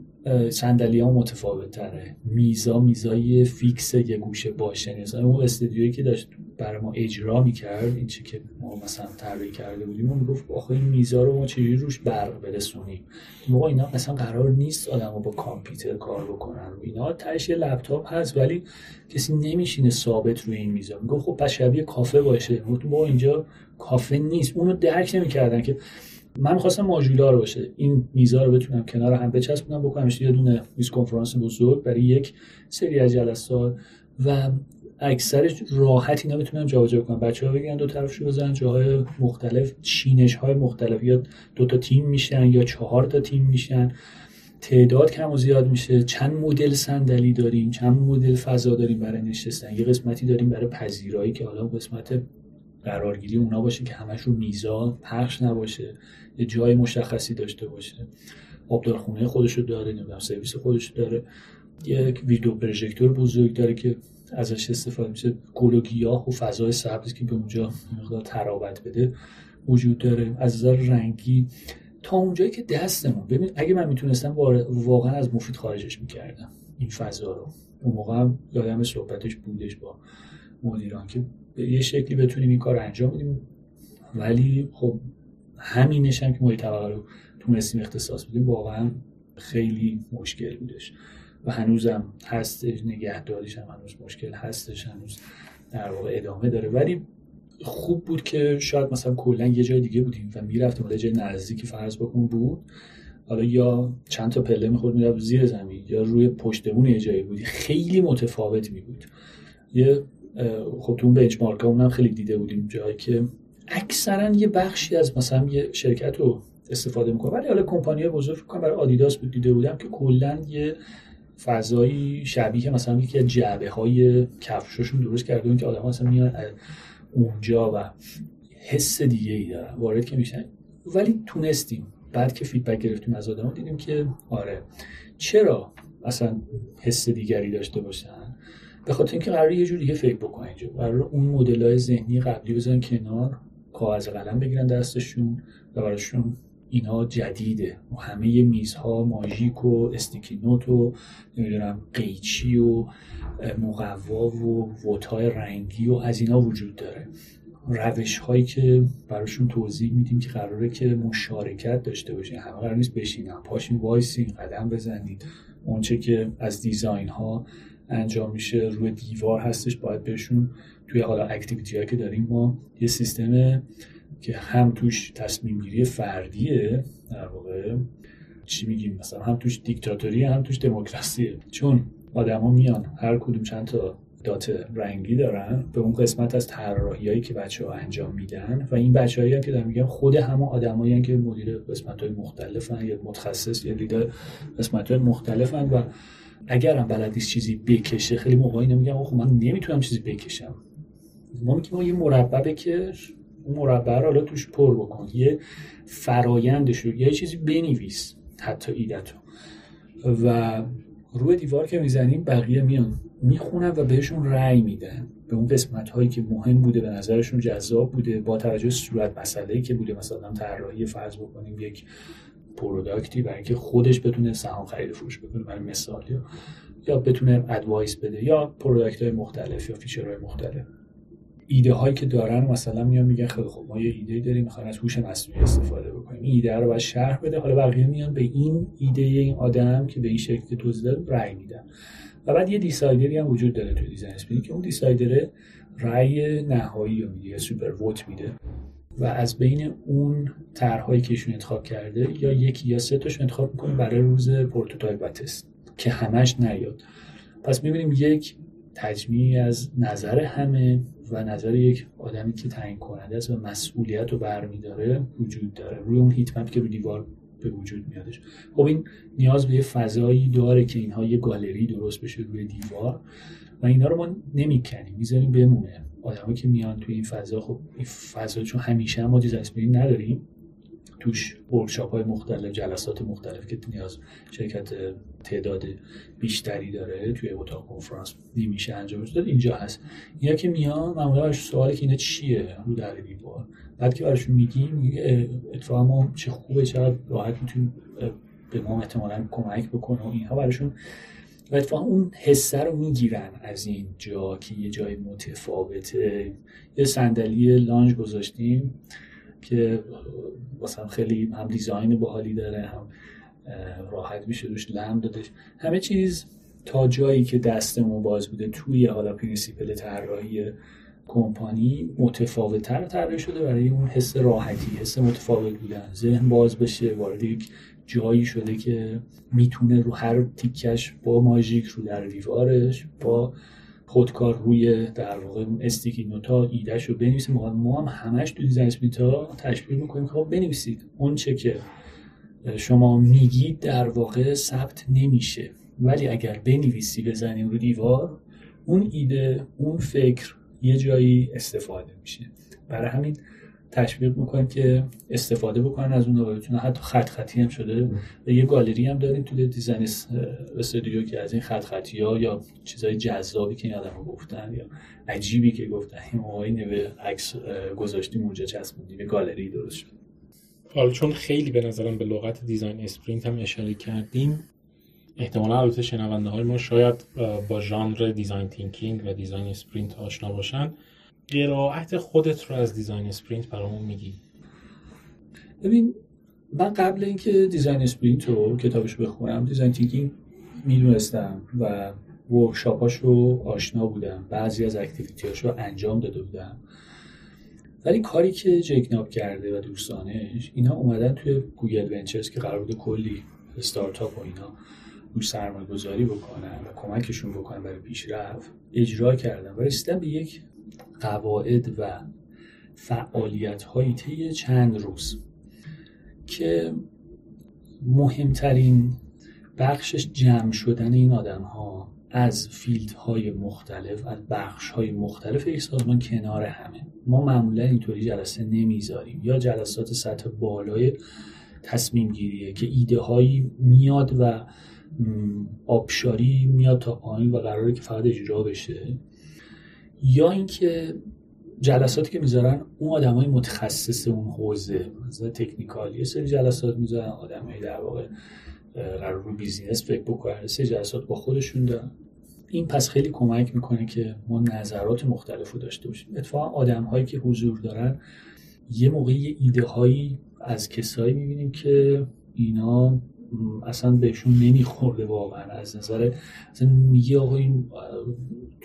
صندلی ها متفاوت تره میزا میزای fix یه گوشه باشه مثلا اون استودیویی که داشت برای ما اجرا می‌کرد این چی که ما مثلا طراحی کرده بودیم اون گفت آخه این میزا رو ما چجوری روش برق برسونیم؟ موقع اینا مثلا قرار نیست آدم با کامپیوتر کار بکنن. اینا تهش لپتاپ هست ولی کسی نمیشینه ثابت روی این میزا. میگه خب پس شبیه کافه باشه. ما اینجا کافه نیست. اونو درک نمی‌کردن که من می‌خواستم ماژولار باشه. این میزا رو بتونم کنار هم بچسبونم بکنمش یه دونه میز کنفرانس بزرگ برای یک سری از جلسات. و اکثرش راحت اینا بتونم جابجا کنم. بچه ها بگیرن دو طرفشو بزنن جاهای مختلف چینش های مختلف. یا دو تا تیم میشن یا چهار تا تیم میشن. تعداد کم و زیاد میشه. چند مدل صندلی داریم چند مدل فضا داریم برای نشستن. یه قسمتی داریم برای پذیرایی که حالا قسمت قرارگیری اونا باشه که همش رو میزا پخش نباشه یه جای مشخصی داشته باشه. آبدارخونه خودشو داره نمی‌دونم سرویس خودشو داره. یک ویدیو پروژکتور بزرگ داره که ازش استفاده میشه. گل و گیاه و فضای سبز که به اونجا مقدار ترابط بده وجود داره. از نظر رنگی تا اونجایی که دستمون ببین اگه من می‌تونستم واقعا از مفید خارجش می‌کردم این فضا رو. اون موقع هم یادم صحبتش بودش با مدیران که به یه شکلی بتونیم این کار انجام بدیم. ولی خب همینش هم که ما طبقه رو تونستیم اختصاص بدیم واقعا خیلی مشکل بودش. و هنوزم هستش نگهداریش هم هنوز مشکل هستش هنوز در واقع ادامه داره. ولی خوب بود که شاید مثلا کلا یه جای دیگه بودیم و می‌رفتیم ولی جای نزدیکی فرض بکن بود. حالا یا چند تا پله می‌خورد می‌رفت زیر زمین یا روی پشتمون یه جایی بودی خیلی متفاوت می بود یه خب تو اون بنچمارک اونم خیلی دیده بودیم جایی که اکثرا یه بخشی از مثلا یه شرکت رو استفاده می‌کنه ولی حالا کمپانی بزرگ کنم برای آدیداس بود دیده بودم که کلا یه فضایی شبیه مثلا یکی از جعبه های کفششون درست کرده که آدم مثلا میان اونجا و حس دیگه ای دارن وارد که میشن. ولی تونستیم. بعد که فیدبک گرفتیم از آدم دیدیم که آره چرا اصلا حس دیگری داشته باشن؟ به خاطر اینکه قرار یه جور دیگه فکر بکنن اینجا. قرار اون مدل های ذهنی قبلی بزنن کنار کاغذ قلم بگیرن دستشون و براشون اینها جدیده. و همه میزها ماژیک و sticky note و نمی‌دونم قیچی و مقوا و vote های رنگی و از اینا وجود داره. روش هایی که براشون توضیح میدیم که قراره که مشارکت داشته باشه. همه قرار نیست بشینن. پاشین وایسین قدم بزنید. اونچه که از design ها انجام میشه روی دیوار هستش باید بهشون توی حالا activity که داریم ما یه سیستم که هم توش تصمیم گیری فردیه در واقع. چی میگیم؟ مثلا هم توش دیکتاتوری هم توش دموکراسیه. چون آدما میان هر کدوم چند تا دات رنگی دارن به اون قسمت از طراحیایی که بچه ها انجام میدن و این بچه هایی که دارم میگم خود همه آدمایی که مدیر قسمت های مختلفن یا متخصص یا لیدر قسمت های مختلفن و اگر هم بلد چیزی بکشه خیلی موقعی نمیگم خب من نمی‌تونم چیزی بکشم. ما میگیم یه مربع بکش اون مربع رو حالا توش پر بکن یه فرایندش رو یه چیزی بنویس حتی ایدتو و روی دیوار که می‌زنیم بقیه میان می‌خونن و بهشون رأی میدن. به اون قسمت هایی که مهم بوده به نظرشون جذاب بوده با توجه صورت مسئله که بوده. مثلا طراحی فرض بکنیم یک پروداکتی برای اینکه خودش بتونه سهام خرید فروش بکنه برای مثال یا یا بتونه advice بده یا product های مختلف یا feature های مختلف. ایده هایی که دارن مثلا میان میگن خیلی خب ما یه ایده داریم می‌خوایم از هوش مصنوعی استفاده بکنیم. ایده رو باید شرح بده. حالا بقیه میان به این ایده این آدم که به این شکل توضیح داد رأی میدن. و بعد یه decider ی هم وجود داره تو design که اون decider رأی نهایی رو میده super vote میده. و از بین اون طرحهایی که ایشون انتخاب کرده یا یکی یا سه تاشون انتخاب می‌کنه برای روز prototype و تست که همش نیاد. پس می‌بینیم یک تجمیعی از نظر همه و نظر یک آدمی که تعیین کننده است و مسئولیت رو برمیداره وجود داره. روی اون هیت مپ که رو دیوار به وجود میادش. خب این نیاز به یه فضایی داره که اینها یه گالری درست بشه روی دیوار و اینا رو ما نمی‌کنیم. می‌ذاریم بمونه. آدمایی که میان توی این فضا خب این فضا چون همیشه هم ما دیزاین نداریم توش ورکشاپ های مختلف جلسات مختلف که نیاز شرکت تعداد بیشتری داره توی اتاق کنفرانس نمیشه انجام داد اینجا هست. اینا که میان معمولا برش سوالی که اینا چیه؟ رو در دیوار بعد که براشون میگیم اتفاقا ما چه خوبه چقدر راحت می‌تونیم به ما احتمالا کمک بکنه و اینها. براشون و اتفاقا اون حسه رو می‌گیرن از این جا که یه جای متفاوته. یه صندلی lounge گذاشتیم که مثلا خیلی هم design باحالی داره هم راحت میشه روش لم دادش. همه چیز تا جایی که دستمون باز بوده توی حالا principle طراحی کمپانی متفاوتتر طراحی شده برای اون حس راحتی حس متفاوت بودن. ذهن باز بشه وارد یک جایی شده که می‌تونه رو هر تیکش با ماژیک رو در دیوارش با خودکار روی در واقع استیکی نوتا ایدهش رو بنویسیم ما هم همش تو دیزاین اسپریتا تشبیه می‌کنیم خب بنویسید. اون چه که شما میگید در واقع ثبت نمیشه. ولی اگر بنویسی بزنیم رو دیوار اون ایده اون فکر یه جایی استفاده میشه. برای همین تشویق می‌کنیم که استفاده بکنن از اون بتونن حتی خط خطی هم شده. و یه گالری هم داریم توی دیزاین استودیو که از این خط خطی ها یا چیزای جذابی که این آدم گفتن یا عجیبی که گفتن. این موقعی نوه عکس گذاشتیم اونجا چسبوندیم. گالری درست شد. حالا چون خیلی به نظرم به لغت design sprint هم اشاره کردیم احتمالا البته شنونده های ما شاید با ژانر design thinking و design sprint آشنا باشن. قرائت خودت رو از design sprint برامون میگی. ببین من قبل اینکه design sprint رو کتابش بخونم design thinking می‌دونستم و workshop اش رو آشنا بودم. بعضی از activity اش رو انجام داده بودم. ولی کاری که Jake Knapp کرده و دوستانش اینا اومدن توی Google Ventures که قرار بوده کلی استارتاپ و اینا روش سرمایه گذاری بکنن و کمکشون بکنن برای پیشرفت اجرا کردن. و رسیدن به یک قواعد و فعالیت هایی طی چند روز که مهمترین بخشش جمع شدن این آدم ها از فیلد های مختلف از بخش های مختلف یک سازمان کنار همه. ما معمولا اینطوری جلسه نمی‌ذاریم. یا جلسات سطح بالای تصمیم گیریه که ایده هایی میاد و آبشاری میاد تا پایین و قراره که فقط اجرا بشه. یا اینکه جلساتی که می‌ذارن اون های متخصص اون حوزه مثلا تکنیکال یه سری جلسات می‌ذارن آدمای در واقع قرار رو بیزینس فکر بکنن سری جلسات با خودشون دارن. این پس خیلی کمک می‌کنه که ما نظرات مختلف رو داشته باشیم. اتفاقا آدم هایی که حضور دارن یه موقعی ایده هایی از کسایی می‌بینیم که اینا اصلا بهشون نمیخورده واقعا. از نظر اصلا میگه آقا این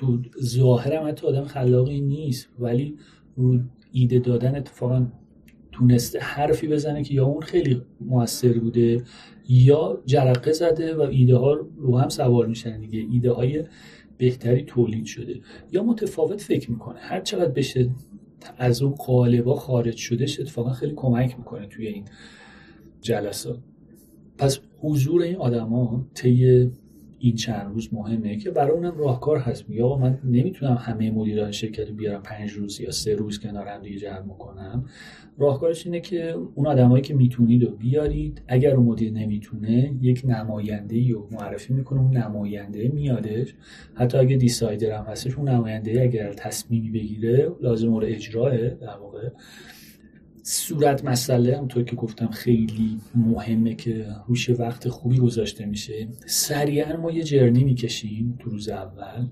تو ظاهرم حتی آدم خلاقی نیست ولی رو ایده دادن اتفاقا تونسته حرفی بزنه که یا اون خیلی موثر بوده یا جرقه زده و ایده ها رو هم سوار میشن دیگه. ایده های بهتری تولید شده. یا متفاوت فکر می‌کنه. هر چقدر بشه از اون قالبا خارج شده اتفاقا خیلی کمک می‌کنه توی این جلسات. پس حضور این آدما طی این چند روز مهمه که برای اونم راهکار هست. میگه من نمی‌تونم همه مدیران شرکت رو بیارم پنج روز یا سه روز کنار هم دیگه جمع کنم راهکارش اینه که اون آدمایی که می‌تونید رو بیارید اگر اون مدیر نمی‌تونه یک نماینده رو معرفی می‌کنه اون نماینده میادش. حتی اگه دیسایدر هم هستش اون نماینده اگر تصمیمی بگیره لازم رو اجراه در واقع. صورت مسئله همونطور که گفتم خیلی مهمه که روش وقت خوبی گذاشته میشه. سریعا ما یه جرنی می‌کشیم تو روز اول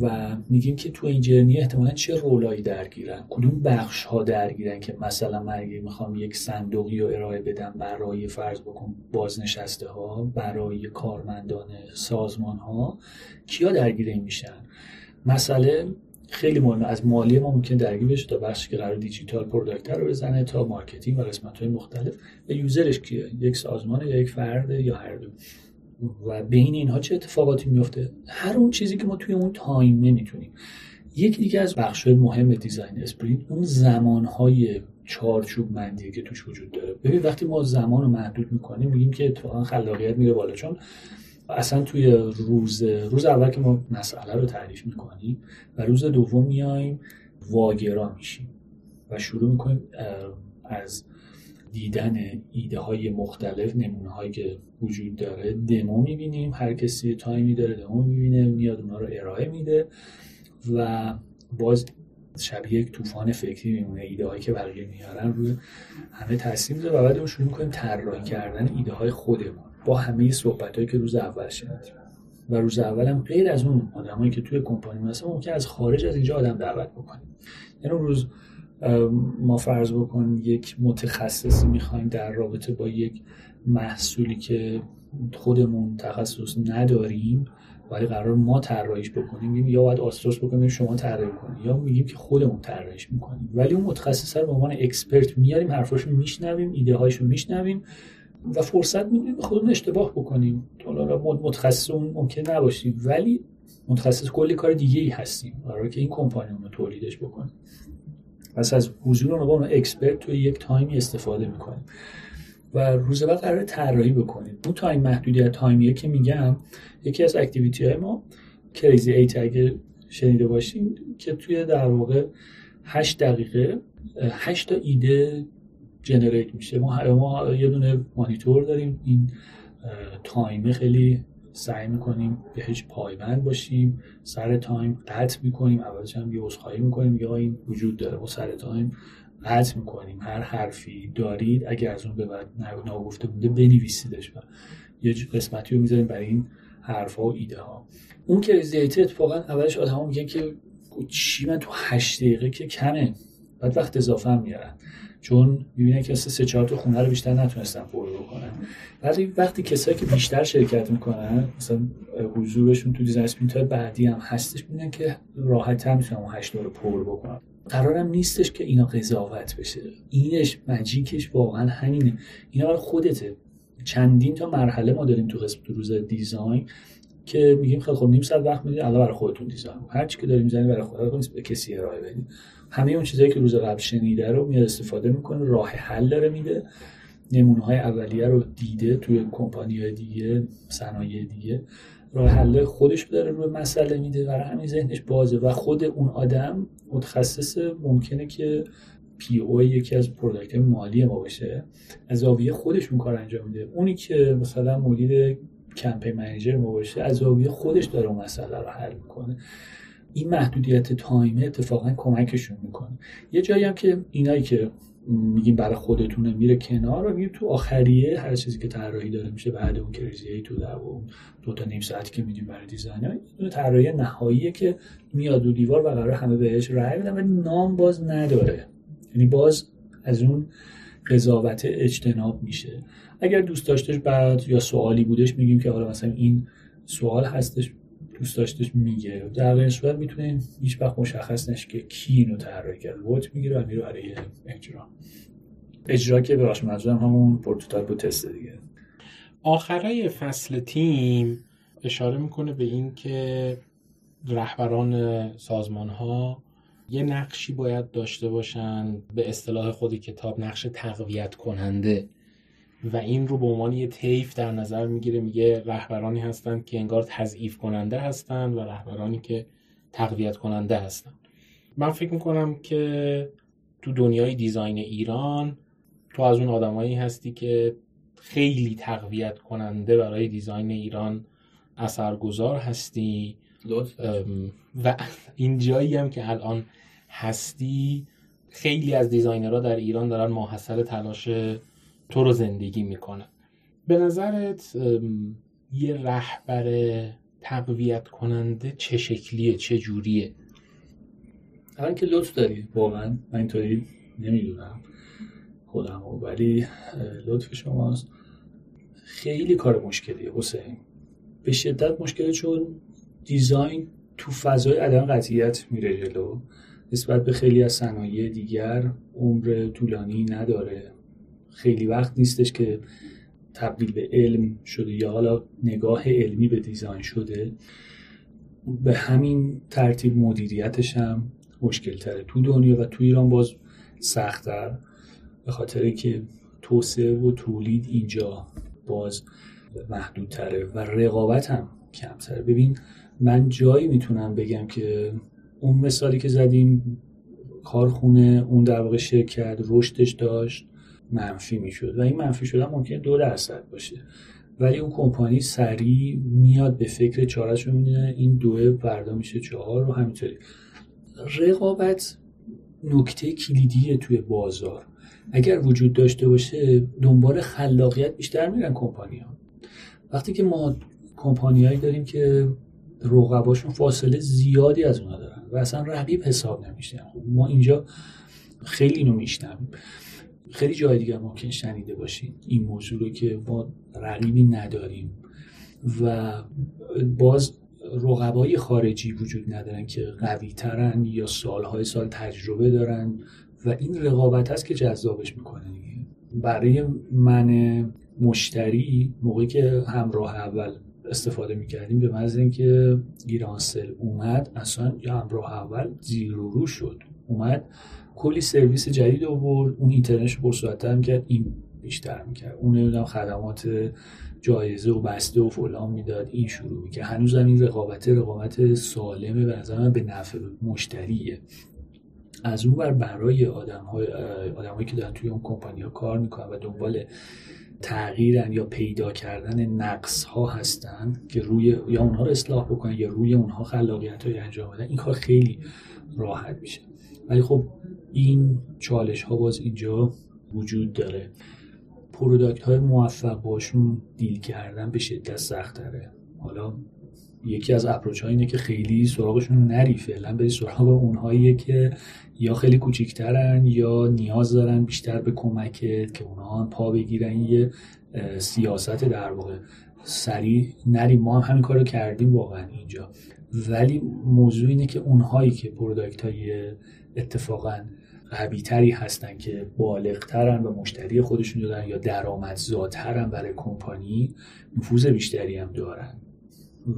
و میگیم که تو این جرنی احتمالا چه رولایی درگیرن؟ کدوم بخش ها درگیرن که مثلا من اگه می‌خوام یک صندوقی رو ارائه بدم برای فرض بکن بازنشسته ها برای کارمندان سازمان ها کیا درگیر این میشن؟ مسئله خیلی مهمه از مالی ما ممکن درگیر بشه تا بخشی که قرار digital product رو بزنه تا marketing و قسمت های مختلف. و user ش کیه؟ یک سازمان یا یک فرد یا هر دو. و بین اینها چه اتفاقاتی میفته هر اون چیزی که ما توی اون time نمی‌تونیم یکی دیگه از بخش مهم design sprint اون زمانهای چارچوب مندی که توش وجود داره. ببین وقتی ما زمان رو محدود می‌کنیم میگیم که اتفاقا خلاقیت میره بالا. چون اصلا توی روز روز اول که ما مسئله رو تعریف می‌کنیم و روز دوم میایم واگرا میشیم و شروع می‌کنیم از دیدن ایده های مختلف نمونه هایی که وجود داره دمو می‌بینیم. هر کسی تایمی داره دمو می‌بینه میاد اونا رو ارائه میده و باز شبیه یک طوفان فکری میمونه. ایده هایی که بقیه میارن روی همه تاثیر می‌ذاره و بعد شروع می‌کنیم طراحی کردن ایده های خودمون. با همه صحبت هایی که روز اول شنیدیم. و روز اول هم غیر از اون آدمایی که توی کمپانی هستن ممکن از خارج از اینجا آدم دعوت بکنیم. یعنی روز ما فرض بکن یک متخصصی می‌خوایم در رابطه با یک محصولی که خودمون تخصص نداریم ولی قرار ما طراحیش بکنیم یا باید آستروس بکنیم شما طراحی کنیم یا میگیم که خودمون طراحیش می‌کنیم. ولی اون متخصص رو به عنوان اکسپرت میاریم حرفاشو میشنویم ایده هاشو میشنویم. و فرصت میدیم به خودمون اشتباه بکنیم حالا متخصص اون ممکن نباشیم. ولی متخصص کلی کار دیگه ای هستیم. برای که این کمپانی رو تولیدش بکنیم. پس از حضور روز expert توی یک time ی استفاده می‌کنیم. و روز بعد قرار طراحی بکنید اون time محدودیت time یه که میگم. یکی از activity های ما crazy eight اگه شنیده باشیم که توی در واقع 8 دقیقه 8 تا ایده generate میشه. ما ما یه دونه مانیتور داریم. این time ه خیلی سعی می‌کنیم بهش پایبند باشیم. سر time قطع می‌کنیم. اولش هم یه عذرخواهی می‌کنیم. یا این وجود داره. ما سر time قطع می‌کنیم. هر حرفی دارید اگر از اون به بعد ناگفته بوده بنویسیدش و یه قسمتی رو می‌ذاریم برای این حرف و ایده ها اون data اتفاقا اولش آدم میگن که چی؟ من تو هشت دقیقه که کمه. بعد وقت اضافه هم میارن چون می‌بینن که سه چهار تا خونه رو بیشتر نتونستن پر بکنن. ولی وقتی کسایی که بیشتر شرکت می‌کنن مثلا حضورشون تو design sprint بعدی هم هستش می‌بینن که راحت هم می‌تونن اون هشت رو پر بکنن. قرارم نیستش که اینا قضاوت بشه. اینش magic ش واقعا همینه. اینا خودته. چندین تا مرحله ما داریم تو قسمت روز design که میگیم خیلی خب نیم ساعت وقت می‌دید الان برای خودتون design. هر چی که داریم می‌زنید برای خودتون به کسی ارائه بدید. همه اون چیزایی که روز قبل شنیده رو میاد استفاده می‌کنه راه حل داره میده. نمونه های اولیه رو دیده توی کمپانی دیگه صنایع دیگه. راه حل خودش داره روی مسئله میده برای همین ذهنش بازه و خود اون آدم متخصص ممکنه که PO یکی از product مالی ما باشه. از زاویه خودش اون کار انجام میده. اونی که مثلا مدیر campaign manager ما باشه از زاویه خودش داره اون مسئله رو حل می‌کنه. این محدودیت time اتفاقا کمکشون می‌کنه. یه جایی هم که اینایی که میگیم برای خودتونه میره کنار و میگیم تو آخریه هر چیزی که طراحی داره میشه بعد اون crazy تو در اون دو تا نیم ساعتی که میدیم برای design اون طراحی نهاییه که میاد دو دیوار و قرار همه بهش رأی بدن ولی نام باز نداره. یعنی باز از اون قضاوت اجتناب میشه. اگر دوست داشتش بعد یا سوالی بودش میگیم که حالا مثلا این سوال هستش دوست داشتش میگه. در این صورت می‌تونه هیچ وقت مشخص نشه که کی اینو طراحی کرد. vote می‌گیره و میره برای اجرا. اجرا که ببخش منظورم همون prototype و تست دیگه. آخرای فصل تیم اشاره می‌کنه به این که رهبران سازمان ها یه نقشی باید داشته باشن به اصطلاح خود کتاب نقش تقویت کننده. و این رو به عنوان یه طیف در نظر می‌گیره میگه رهبرانی هستند که انگار تضعیف کننده هستند و رهبرانی که تقویت کننده هستند. من فکر می‌کنم که تو دنیای دیزاین ایران تو از اون آدمایی هستی که خیلی تقویت کننده برای دیزاین ایران اثرگذار هستی. و این جایی هم که الان هستی خیلی از دیزاینرها در ایران دارن ماحصل تلاش تو رو زندگی می‌کنن به نظرت یه رهبر تقویت کننده چه شکلیه چه جوریه؟ الان که لطف داری. واقعا من اینطوری نمی‌دونم خودم ولی لطف شماست. خیلی کار مشکلیه حسین. به شدت مشکلی چون دیزاین تو فضای عدم قطعیت میره جلو. نسبت به خیلی از صنایع دیگر عمر طولانی نداره. خیلی وقت نیستش که تبدیل به علم شده یا حالا نگاه علمی به دیزاین شده. به همین ترتیب مدیریتش هم مشکل تره تو دنیا و تو ایران باز سختتر به خاطر که توسعه و تولید اینجا باز محدودتره و رقابت هم کمتره. ببین من جایی می‌تونم بگم که اون مثالی که زدیم کارخونه اون در واقع شرکت رشدش داشت. منفی می‌شد و این منفی شدن ممکنه دو درصد باشه. ولی اون کمپانی سریع میاد به فکر چارش رو می‌دونه این دوه فردا میشه چهار و همینطوری. رقابت نکته کلیدیه توی بازار. اگر وجود داشته باشه دنبال خلاقیت بیشتر میرن کمپانی ها وقتی که ما کمپانیایی داریم که رقباشون فاصله زیادی از اونا دارن و اصلا رقیب حساب نمیشن. خب ما اینجا خیلی اینو میشنم خیلی جای دیگه ممکن شنیده باشین. این موضوع رو که ما رقیبی نداریم و باز رقبای خارجی وجود ندارن که قوی ترن یا سالهای سال تجربه دارن و این رقابت هست که جذابش می‌کنه برای من مشتری موقعی که همراه اول استفاده می‌کردیم به محض اینکه ایرانسل اومد اصلا یا همراه اول زیر رو شد. اومد کلی سرویس جدید آورد. اون اینترنتش پرسرعتر می‌کرد این بیشتر می‌کرد اون نمی‌دونم خدمات جایزه و بسته و فلان می‌داد. این شروع می‌کرد. هنوز هم این رقابت رقابت سالمه به نظر به نفع مشتریه. از اون بر برای آدم های آدمایی که دارن توی اون کمپانی ها کار می‌کنن و دنبال تغییرن یا پیدا کردن نقص ها هستن که روی یا اونها رو اصلاح بکنن یا روی اونها خلاقیت های انجام بدن این کار خیلی راحت میشه. ولی خب این چالش ها باز اینجا وجود داره. product های موفق باشون deal کردن به شدت سخت داره حالا یکی از approach اینه که خیلی سراغشون نری فعلا بری سراغ اونهایی که یا خیلی کوچیکترن یا نیاز دارن بیشتر به کمکت که اونها پا بگیرن. یه سیاست در واقع. سریع نریم ما هم همین کارو کردیم واقعا اینجا. ولی موضوع اینه که اونهایی که product های اتفاقا قوی تری هستن که بالغترن و مشتری خودشون دارن یا درآمدزاترن برای کمپانی نفوذ بیشتری هم دارن.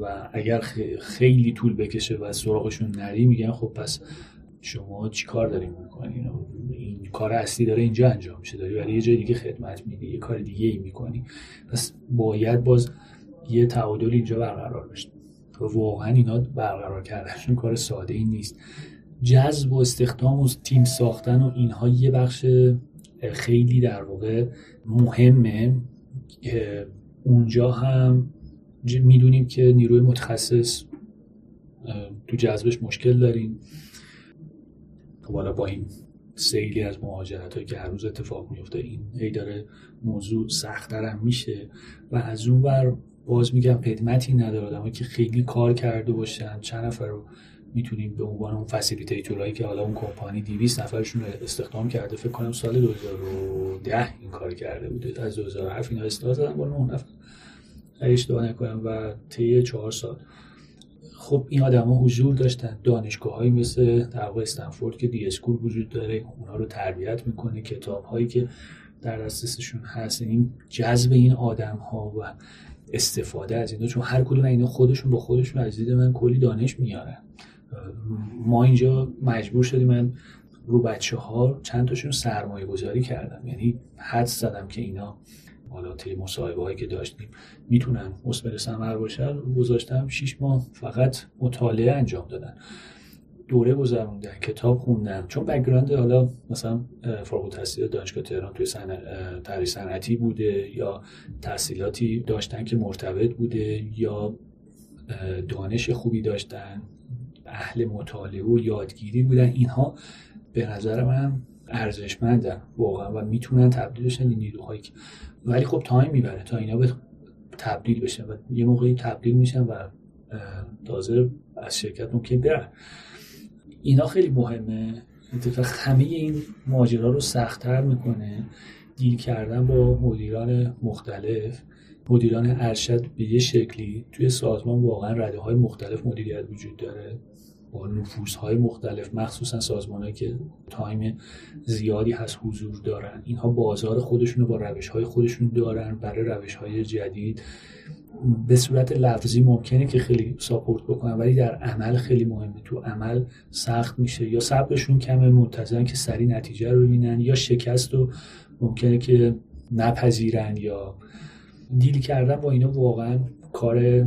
و اگر خیلی طول بکشه و سراغشون نری میگن خب پس شما چی کار داریم می‌کنین؟ این کار اصلی داره اینجا انجام میشه. داری برای یه جای دیگه خدمت میدی یه کار دیگه ای می‌کنی. پس باید باز یه تعادل اینجا برقرار بشه. واقعا اینا برقرار کردنشون کار ساده ای نیست. جذب و استخدام و تیم ساختن و اینها یه بخش خیلی در واقع مهمه. اونجا هم می‌دونیم که نیروی متخصص تو جذبش مشکل داریم. خب حالا با این سیلی از مهاجرت هایی که هر روز اتفاق میفته این هی داره موضوع سختتر هم میشه و از اون بر باز میگم قدمتی نداره آدم که خیلی کار کرده باشن چند نفر رو می‌تونیم به عنوان اون فسیلیتیتورایی که حالا اون کمپانی 200 نفرشون استخدام کرده فکر کنم سال 2010 این کار کرده بوده. از 2007 اینا استاد زدن با 9 نفر. اشتباه نکنم و طی چهار سال. خب این آدما حضور داشتن. دانشگاه هایی مثل در واقع استنفورد که دی اسکول وجود داره اونها رو تربیت می‌کنه کتاب هایی که در دسترسشون هست. این جذب این آدم ها و استفاده از اینا. چون هر کدوم اینا خودشون با خودشون از دید من کلی دانش میارن. ما اینجا مجبور شدیم من رو بچه ها چند تاشون سرمایه گذاری کردم. یعنی حد زدم که اینا حالا طی مصاحبه هایی که داشتیم می‌تونن مثمر ثمر باشن. گذاشتم 6 ماه فقط مطالعه انجام دادن. دوره گذروندن کتاب خوندن. چون background حالا مثلا فارغ التحصیل دانشگاه تهران توی سن... تحریش صنعتی بوده یا تحصیلاتی داشتن که مرتبط بوده یا دانش خوبی داشتن. اهل مطالعه و یادگیری بودن. اینها به نظر من ارزشمندن واقعا و می‌تونن تبدیل بشن این نیروهایی که ولی خب تایم می‌بره. تا اینا به تبدیل بشن و یه موقعی تبدیل میشن و تازه از شرکت ممکن برن. اینا خیلی مهمه. اتفاق همه این ماجرا رو سختتر می‌کنه deal کردن با مدیران مختلف. مدیران ارشد به یه شکلی توی سازمان واقعا رده های مختلف مدیریت وجود داره. با نفوس های مختلف مخصوصا سازمان که time زیادی هست حضور دارن. اینها ابزار خودشون رو با روش های خودشون دارن برای روش های جدید. به صورت لفظی ممکنه که خیلی support بکنن ولی در عمل خیلی مهمه. تو عمل سخت میشه. یا صبرشون کمه منتظرن که سری نتیجه رو ببینن یا شکست رو ممکنه که نپذیرن یا دیل کردن با اینا واقعا کار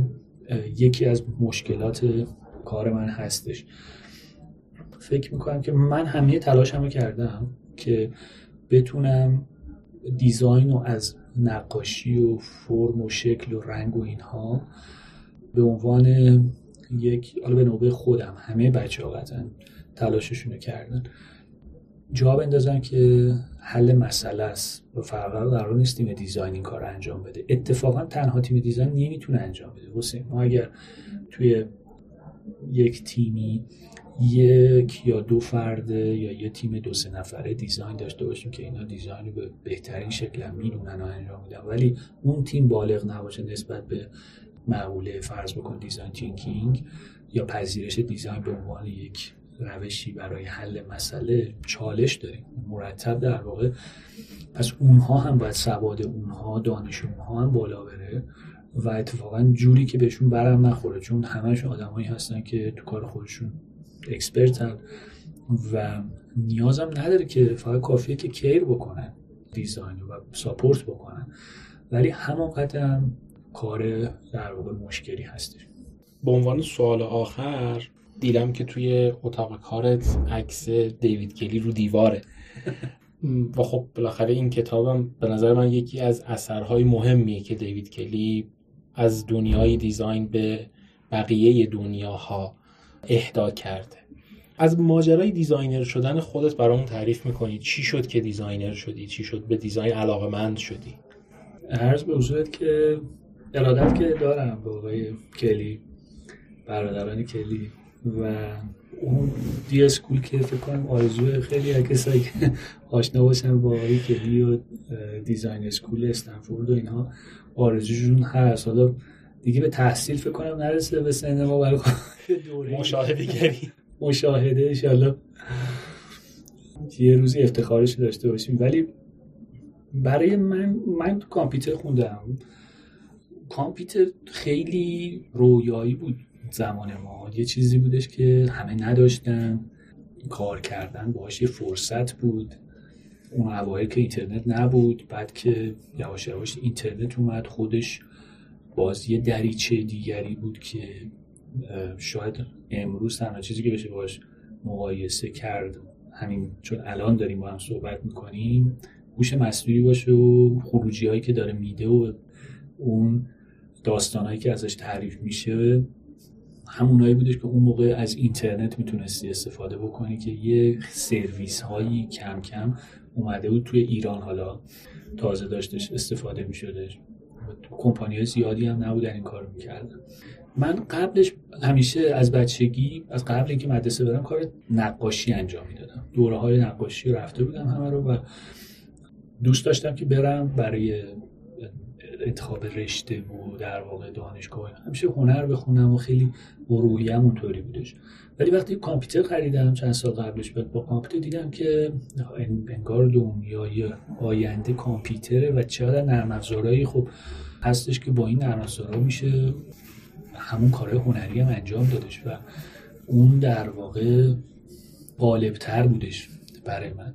یکی از مشکلات کار من هستش. فکر می‌کنم که من همه تلاشمو کردم که بتونم دیزاین رو از نقاشی و فرم و شکل و رنگ و اینها به عنوان یک حالا به نوبه خودم همه بچه ها قطعا تلاششون کردن جا بندازن که حل مسئله است. و فرقا قرار نیست تیم دیزاین این کار رو انجام بده. اتفاقا تنها تیم دیزاین نمی‌تونه انجام بده. حسین ما اگر توی یک تیمی یک یا دو فرده یا یه تیم دو سه نفره دیزاین داشته باشیم که اینا دیزاین رو به بهترین شکل می‌دونن و انجام میدن. ولی اون تیم بالغ نباشه نسبت به مقوله فرض بکن design thinking یا پذیرش design به عنوان یک روشی برای حل مسئله چالش داریم مرتب در واقع پس اونها هم باید سواد اونها دانش اونها هم بالا بره. و اتفاقا جوری که بهشون برم نخوره چون همشون آدمایی هستن که تو کار خودشون expert ن و نیازم نداره که فقط کافیه که care بکنن دیزاین و ساپورت بکنن. ولی همون قدم کار در واقع مشکلی هستش. به عنوان سوال آخر دیدم که توی اتاق کارت عکس دیوید کلی رو دیواره. و خب بالاخره این کتابم به نظر من یکی از اثرهای مهمیه که دیوید کلی از دنیای دیزاین به بقیه دنیاها اهدا کرده. از ماجرای designer شدن خودت برامون تعریف می‌کنی. چی شد که designer شدی؟ چی شد به design علاقه مند شدی؟ عرض به حضورت که ارادت که دارم به آقای کلی برادران کلی و اون d.school که فکر کنم آرزوی خیلی از کسایی که آشنا باشن با آقای کلی و design school استنفورد و اینها. آرزوشون هست حالا دیگه به تحصیل فکر کنم نرسه به سن ما برای مشاهده گری. مشاهده انشالله. یه روزی افتخارش داشته باشیم. ولی برای من من کامپیوتر خوندم. کامپیوتر خیلی رویایی بود زمان ما. یه چیزی بودش که همه نداشتن. کار کردن باهاش یه فرصت بود. اون اوایل که اینترنت نبود بعد که یواش یواش اینترنت اومد خودش باز یه دریچه دیگری بود که شاید امروز تنها چیزی که بشه باش مقایسه کرد همین چون الان داریم با هم صحبت می‌کنیم هوش مصنوعی باشه و خروجی هایی که داره میده و اون داستانهایی که ازش تعریف میشه همونایی بودش که اون موقع از اینترنت می‌تونستی استفاده بکنی که یه سرویس هایی کم کم اومده بود توی ایران حالا تازه داشتش استفاده میشدش. کمپانی زیادی هم نبودن این کار می‌کردن. من قبلش همیشه از بچگی از قبل اینکه مدرسه برم کار نقاشی انجام می‌دادم. دوره های نقاشی رفته بودم همه رو و دوست داشتم که برم برای انتخاب رشته و در واقع دانشگاه همیشه هنر بخونم و خیلی روحیم اونطوری بودش. ولی وقتی کامپیوتر خریدم چند سال قبلش با کامپیوتر دیدم که انگار دنیای آینده کامپیوتره و چقدر نرم افزارهایی خب هستش که با این نرم افزارها میشه همون کارهای هنری هم انجام دادش و اون در واقع غالبتر بودش برای من.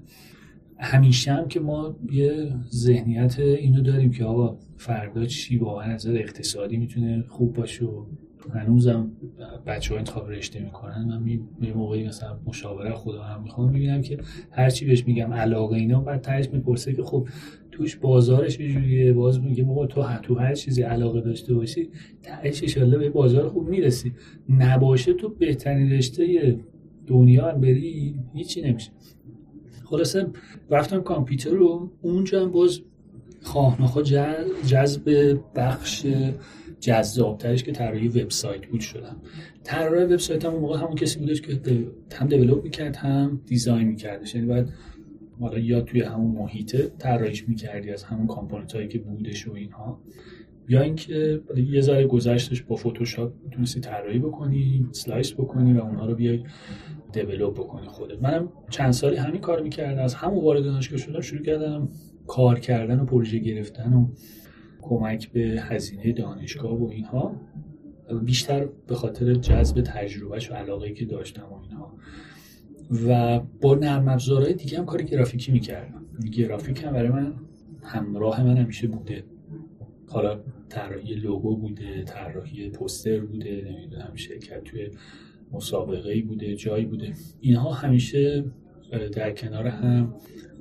همیشه هم که ما یه ذهنیت اینو داریم که آقا فردا چی واقعا از اقتصادی می‌تونه خوب باشه و هنوزم بچه ها انتخاب رشته می‌کنن. من یه موقعی مثلا مشاوره خدا هم می‌خوام می‌بینم که هرچی بهش میگم علاقه اینا بعد تهش می‌پرسه که خب توش بازارش چجوریه باز میگه بابا تو تو هر چیزی علاقه داشته باشی تهش ان به بازار خوب می‌رسی. نباشه تو بهترین رشته دنیا هم بری هیچی نمیشه. خلاصه رفتم کامپیوتر رو اونجا هم باز خواهناخا جذب بخش جذابترش که طراحی وبسایت بود شدم طراح وبسایت هم موقع همون کسی بودش که هم develop می‌کرد هم design میکردش. یعنی بعد حالا یا توی همون محیطه طراحیش می‌کردی از همون component هایی که بودش و اینها یا اینکه یه ذره گذشتش با فتوشاپ می‌تونستی طراحی بکنی slice بکنی و اونها رو بیای develop بکنی خودت. منم چند سالی همین کار می‌کردم. از همون وارد دانشگاه شدم شروع کردم کار کردن و پروژه گرفتن و کمک به هزینه دانشگاه و اینها بیشتر به خاطر جذب تجربهش و علاقه که داشتم و اینها. و با نرم افزارهای دیگه هم کار گرافیکی می‌کردم. گرافیک هم برای من همراه من همیشه بوده. حالا طراحی لوگو بوده طراحی پوستر بوده نمی‌دونم شرکت توی مسابقه بوده جایی بوده. اینها همیشه در کنار هم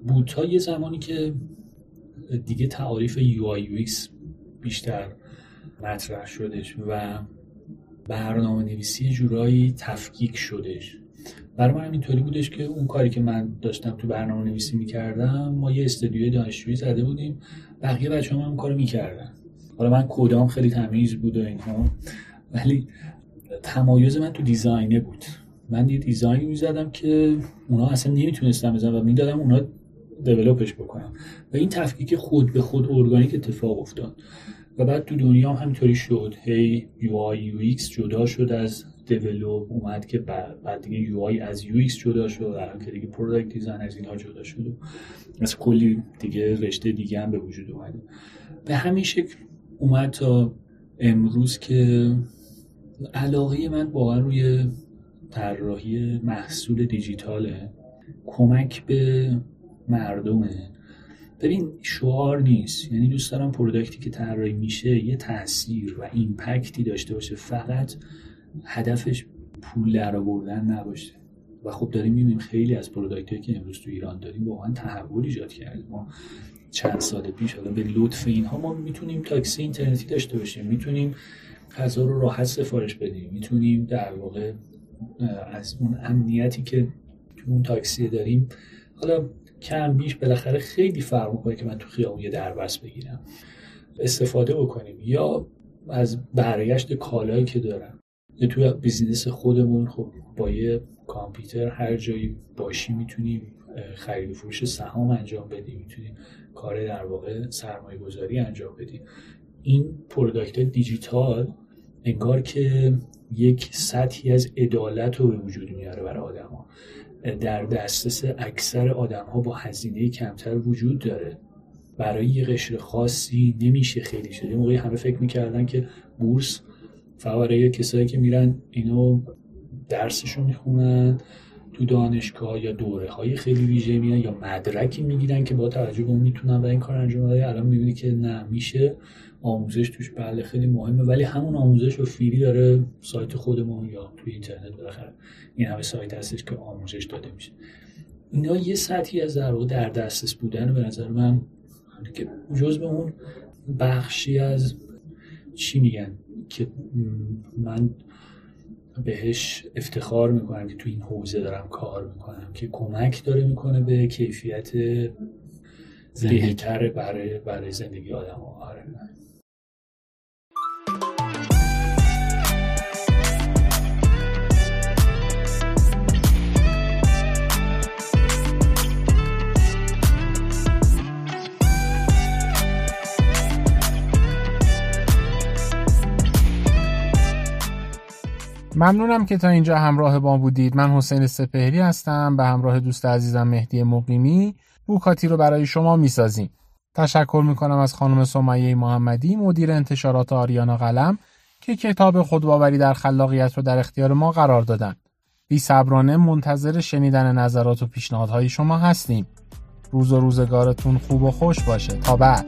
بود. تا یه زمانی که دیگه تعاریف UI UX بیشتر مطرح شدش و برنامه نویسی جورایی تفکیک شدش. برای من اینطوری بودش که اون کاری که من داشتم تو برنامه نویسی می‌کردم ما یه استودیوی دانشجویی زده بودیم بقیه بچه هم, هم کارو می‌کردن. حالا من کدام خیلی تمیز بود و اینها ولی تمایز من تو design ه بود. من یه design ی می‌زدم که اونا اصلا نمی‌تونستن بزنم و می‌دادم اونا develop ش بکنم. و این تفکیک خود به خود ارگانیک اتفاق افتاد. و بعد تو دنیا هم همینطوری شد. هی UI UX جدا شد از develop اومد که بعد دیگه UI از UX جدا شد. الان که دیگه product design از اینها جدا شد. و از کلی دیگه رشته دیگه هم به وجود اومده. به همین شکل اومد تا امروز که علاقه من واقعا روی طراحی محصول دیجیتاله. کمک به مردمه. ببین شعار نیست. یعنی دوست دارم product ی که طراحی میشه یه تاثیر و impact ی داشته باشه. فقط هدفش پول در آوردن نباشه. و خب داریم می‌بینیم خیلی از product ی که امروز تو ایران داریم واقعا تحول ایجاد کرده ما چند سال پیش حالا به لطف اینها ما می‌تونیم تاکسی اینترنتی داشته باشیم. می‌تونیم غذا رو راحت سفارش بدیم. می‌تونیم در واقع از اون امنیتی که تو اون تاکسی داریم. حالا کم بیش بالاخره خیلی فرق می‌کنه که من تو خیابون یه دربست بگیرم. استفاده بکنیم. یا از برگشت کالایی که دارم. یا تو business خودمون خب با یه کامپیوتر هر جایی باشی می‌تونیم خرید فروش سهام انجام بدیم می‌تونیم کار در واقع سرمایه گذاری انجام بدیم این product دیجیتال انگار که یک سطحی از عدالت رو به وجود میاره برای آدما. در دسترس اکثر آدم ها با هزینه کمتر وجود داره. برای یه قشر خاصی نمیشه خیلی شده. موقعی همه فکر می‌کردن که بورس فقط برای کسایی که میرن اینو درسشون می‌خونن تو دانشگاه یا دوره های خیلی ویژه میان یا مدرکی می‌گیرن که با توجه به اون می‌تونن و این کار انجام بده الان می‌بینی که نه میشه. آموزش توش بله خیلی مهمه. ولی همون آموزش رو فیری داره سایت خودمون یا توی اینترنت بالاخره. این همه سایت هستش که آموزش داده میشه. اینا یه سطحی از در در دسترس بودن به نظر من که جز به اون بخشی از چی میگن؟ که من بهش افتخار می‌کنم که تو این حوزه دارم کار می‌کنم که کمک داره می‌کنه به کیفیت بهتر برای برای زندگی آدم آره. ممنونم که تا اینجا همراه با بودید. من حسین سپهری هستم به همراه دوست عزیزم مهدی مقیمی. بوکاتی رو برای شما می‌سازیم. تشکر می‌کنم از خانم سمیه محمدی مدیر انتشارات آریانا قلم که کتاب خودباوری در خلاقیت رو در اختیار ما قرار دادن. بی صبرانه منتظر شنیدن نظرات و پیشنهادهای شما هستیم. روز و روزگارتون خوب و خوش باشه. تا بعد.